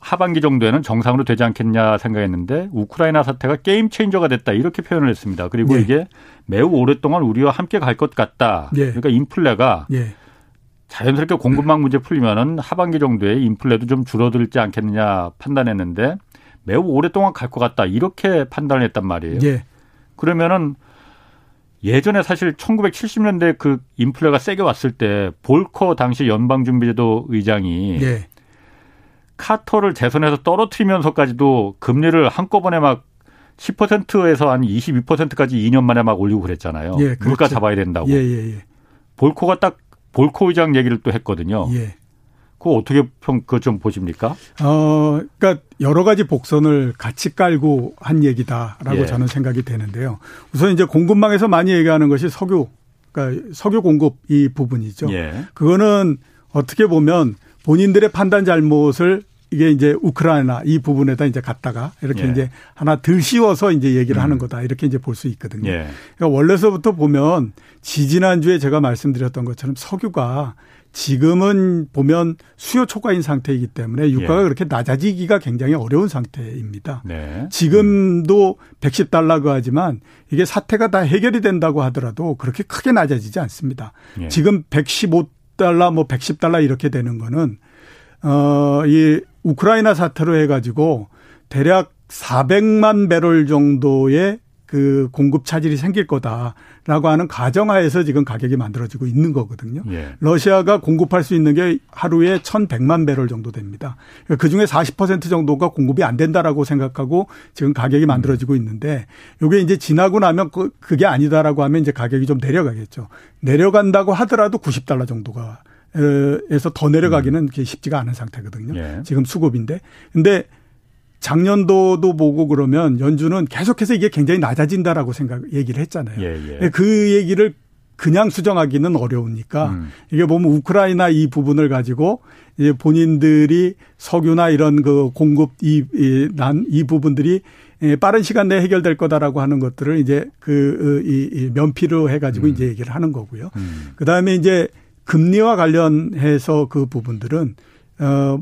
하반기 정도에는 정상으로 되지 않겠냐 생각했는데 우크라이나 사태가 게임 체인저가 됐다 이렇게 표현을 했습니다. 그리고 예. 이게 매우 오랫동안 우리와 함께 갈 것 같다. 예. 그러니까 인플레가 예. 자연스럽게 공급망 문제 풀리면은 하반기 정도에 인플레도 좀 줄어들지 않겠느냐 판단했는데 매우 오랫동안 갈 것 같다 이렇게 판단을 했단 말이에요. 예. 그러면은 예전에 사실 1970년대 그 인플레가 세게 왔을 때 볼커 당시 연방준비제도 의장이 예. 카터를 재선해서 떨어뜨리면서까지도 금리를 한꺼번에 막 10%에서 한 22%까지 2년 만에 막 올리고 그랬잖아요. 예, 그렇죠. 물가 잡아야 된다고. 예, 예, 예. 볼코가 딱 볼코 의장 얘기를 또 했거든요. 예. 그거 어떻게 평, 그거 좀 보십니까? 어, 그러니까 여러 가지 복선을 같이 깔고 한 얘기다라고 예. 저는 생각이 되는데요. 우선 이제 공급망에서 많이 얘기하는 것이 석유, 그러니까 석유 공급 이 부분이죠. 예. 그거는 어떻게 보면 본인들의 판단 잘못을 이게 이제 우크라이나 이 부분에다 이제 갖다가 이렇게 예. 이제 하나 덜 씌워서 이제 얘기를 음. 하는 거다 이렇게 이제 볼 수 있거든요. 예. 그러니까 원래서부터 보면 지지난주에 제가 말씀드렸던 것처럼 석유가 지금은 보면 수요 초과인 상태이기 때문에 유가가 예. 그렇게 낮아지기가 굉장히 어려운 상태입니다. 네. 지금도 110달러고 하지만 이게 사태가 다 해결이 된다고 하더라도 그렇게 크게 낮아지지 않습니다. 예. 지금 115달러 뭐 110달러 이렇게 되는 거는 어이 우크라이나 사태로 해 가지고 대략 400만 배럴 정도의 그 공급 차질이 생길 거다라고 하는 가정하에서 지금 가격이 만들어지고 있는 거거든요. 예. 러시아가 공급할 수 있는 게 하루에 1,100만 배럴 정도 됩니다. 그 중에 40% 정도가 공급이 안 된다라고 생각하고 지금 가격이 만들어지고 있는데 이게 이제 지나고 나면 그, 그게 아니다라고 하면 이제 가격이 좀 내려가겠죠. 내려간다고 하더라도 90달러 정도가 에서 더 내려가기는 음. 쉽지가 않은 상태거든요. 예. 지금 수급인데. 근데 작년도도 보고 그러면 연준은 계속해서 이게 굉장히 낮아진다라고 생각 얘기를 했잖아요. 예, 예. 그 얘기를 그냥 수정하기는 어려우니까 음. 이게 보면 우크라이나 이 부분을 가지고 이제 본인들이 석유나 이런 그 공급 이 난이 이 부분들이 빠른 시간 내에 해결될 거다라고 하는 것들을 이제 그이 이 면피로 해가지고 음. 이제 얘기를 하는 거고요. 음. 그 다음에 이제 금리와 관련해서 그 부분들은 어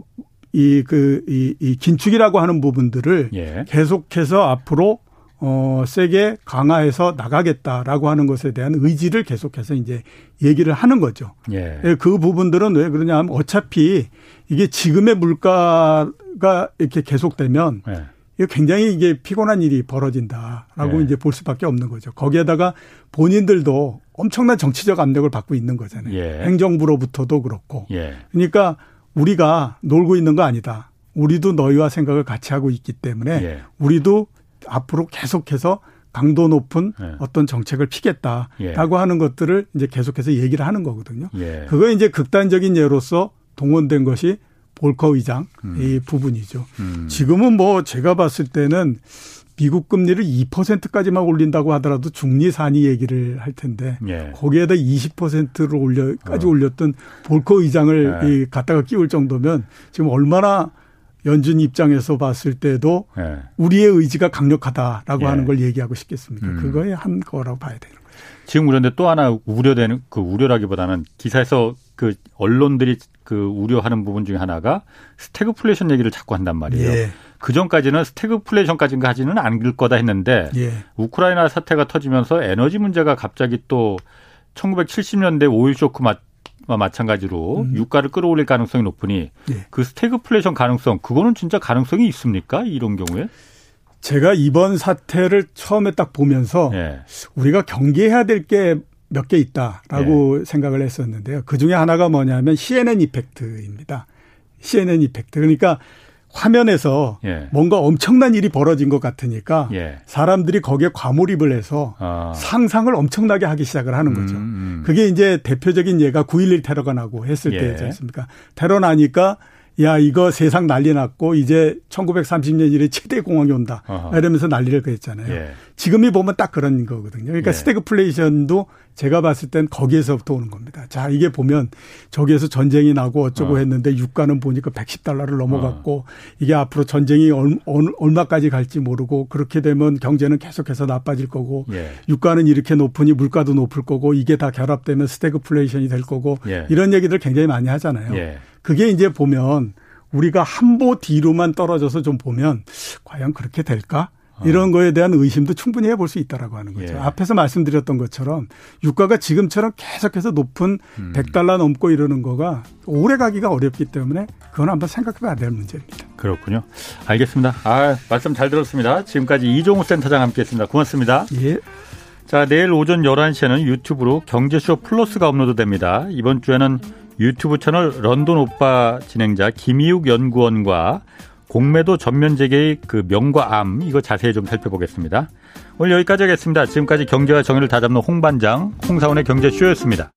이, 그, 이, 이 긴축이라고 하는 부분들을 예. 계속해서 앞으로 어, 세게 강화해서 나가겠다라고 하는 것에 대한 의지를 계속해서 이제 얘기를 하는 거죠. 예. 예. 그 부분들은 왜 그러냐 하면 어차피 이게 지금의 물가가 이렇게 계속되면 예. 이게 굉장히 이게 피곤한 일이 벌어진다라고 예. 이제 볼 수밖에 없는 거죠. 거기에다가 본인들도 엄청난 정치적 압력을 받고 있는 거잖아요. 예. 행정부로부터도 그렇고. 예. 그러니까 우리가 놀고 있는 거 아니다. 우리도 너희와 생각을 같이 하고 있기 때문에 예. 우리도 앞으로 계속해서 강도 높은 예. 어떤 정책을 피겠다라고 예. 하는 것들을 이제 계속해서 얘기를 하는 거거든요. 예. 그거 이제 극단적인 예로서 동원된 것이 볼커 의장 음. 이 부분이죠. 음. 지금은 뭐 제가 봤을 때는 미국 금리를 2%까지만 올린다고 하더라도 중리 산이 얘기를 할 텐데 예. 거기에다 20%를 올려까지 어. 올렸던 볼커 의장을 예. 갖다가 끼울 정도면 지금 얼마나 연준 입장에서 봤을 때도 예. 우리의 의지가 강력하다라고 예. 하는 걸 얘기하고 싶겠습니까? 음. 그거에 한 거라고 봐야 되는 거죠. 지금 그런데 또 하나 우려되는 그 우려라기보다는 기사에서 그 언론들이 그 우려하는 부분 중에 하나가 스태그플레이션 얘기를 자꾸 한단 말이에요. 예. 그 전까지는 스태그플레이션까지는 않을 거다 했는데 예. 우크라이나 사태가 터지면서 에너지 문제가 갑자기 또 1970년대 오일 쇼크 맞 마찬가지로 음. 유가를 끌어올릴 가능성이 높으니 예. 그 스태그플레이션 가능성 그거는 진짜 가능성이 있습니까? 이런 경우에? 제가 이번 사태를 처음에 딱 보면서 예. 우리가 경계해야 될 게 몇 개 있다라고 예. 생각을 했었는데요. 그 중에 하나가 뭐냐면 CNN effect입니다. CNN 이펙트. 그러니까 화면에서 예. 뭔가 엄청난 일이 벌어진 것 같으니까 예. 사람들이 거기에 과몰입을 해서 아. 상상을 엄청나게 하기 시작을 하는 거죠. 음, 음. 그게 이제 대표적인 예가 9.11 테러가 나고 했을 예. 때지 않습니까? 테러 나니까 야 이거 세상 난리 났고 이제 1930년 이래 최대 공황이 온다 어허. 이러면서 난리를 그랬잖아요. 예. 지금이 보면 딱 그런 거거든요. 그러니까 예. 스태그플레이션도 제가 봤을 땐 거기에서부터 오는 겁니다. 자 이게 보면 저기에서 전쟁이 나고 어쩌고 어. 했는데 유가는 보니까 110달러를 넘어갔고 어. 이게 앞으로 전쟁이 얼마까지 갈지 모르고 그렇게 되면 경제는 계속해서 나빠질 거고 예. 유가는 이렇게 높으니 물가도 높을 거고 이게 다 결합되면 스태그플레이션이 될 거고 예. 이런 얘기들 굉장히 많이 하잖아요. 예. 그게 이제 보면 우리가 한 보 뒤로만 떨어져서 좀 보면 과연 그렇게 될까? 이런 어. 거에 대한 의심도 충분히 해볼 수 있다라고 하는 거죠. 예. 앞에서 말씀드렸던 것처럼 유가가 지금처럼 계속해서 높은 음. 100달러 넘고 이러는 거가 오래 가기가 어렵기 때문에 그건 한번 생각해 봐야 될 문제입니다. 그렇군요. 알겠습니다. 아, 말씀 잘 들었습니다. 지금까지 이종우 센터장 함께 했습니다. 고맙습니다. 예. 자, 내일 오전 11시에는 유튜브로 경제쇼 플러스가 업로드 됩니다. 이번 주에는 유튜브 채널 런던 오빠 진행자 김희욱 연구원과 공매도 전면 재개의 그 명과 암 이거 자세히 좀 살펴보겠습니다. 오늘 여기까지 하겠습니다. 지금까지 경제와 정의를 다잡는 홍반장 홍사원의 경제쇼였습니다.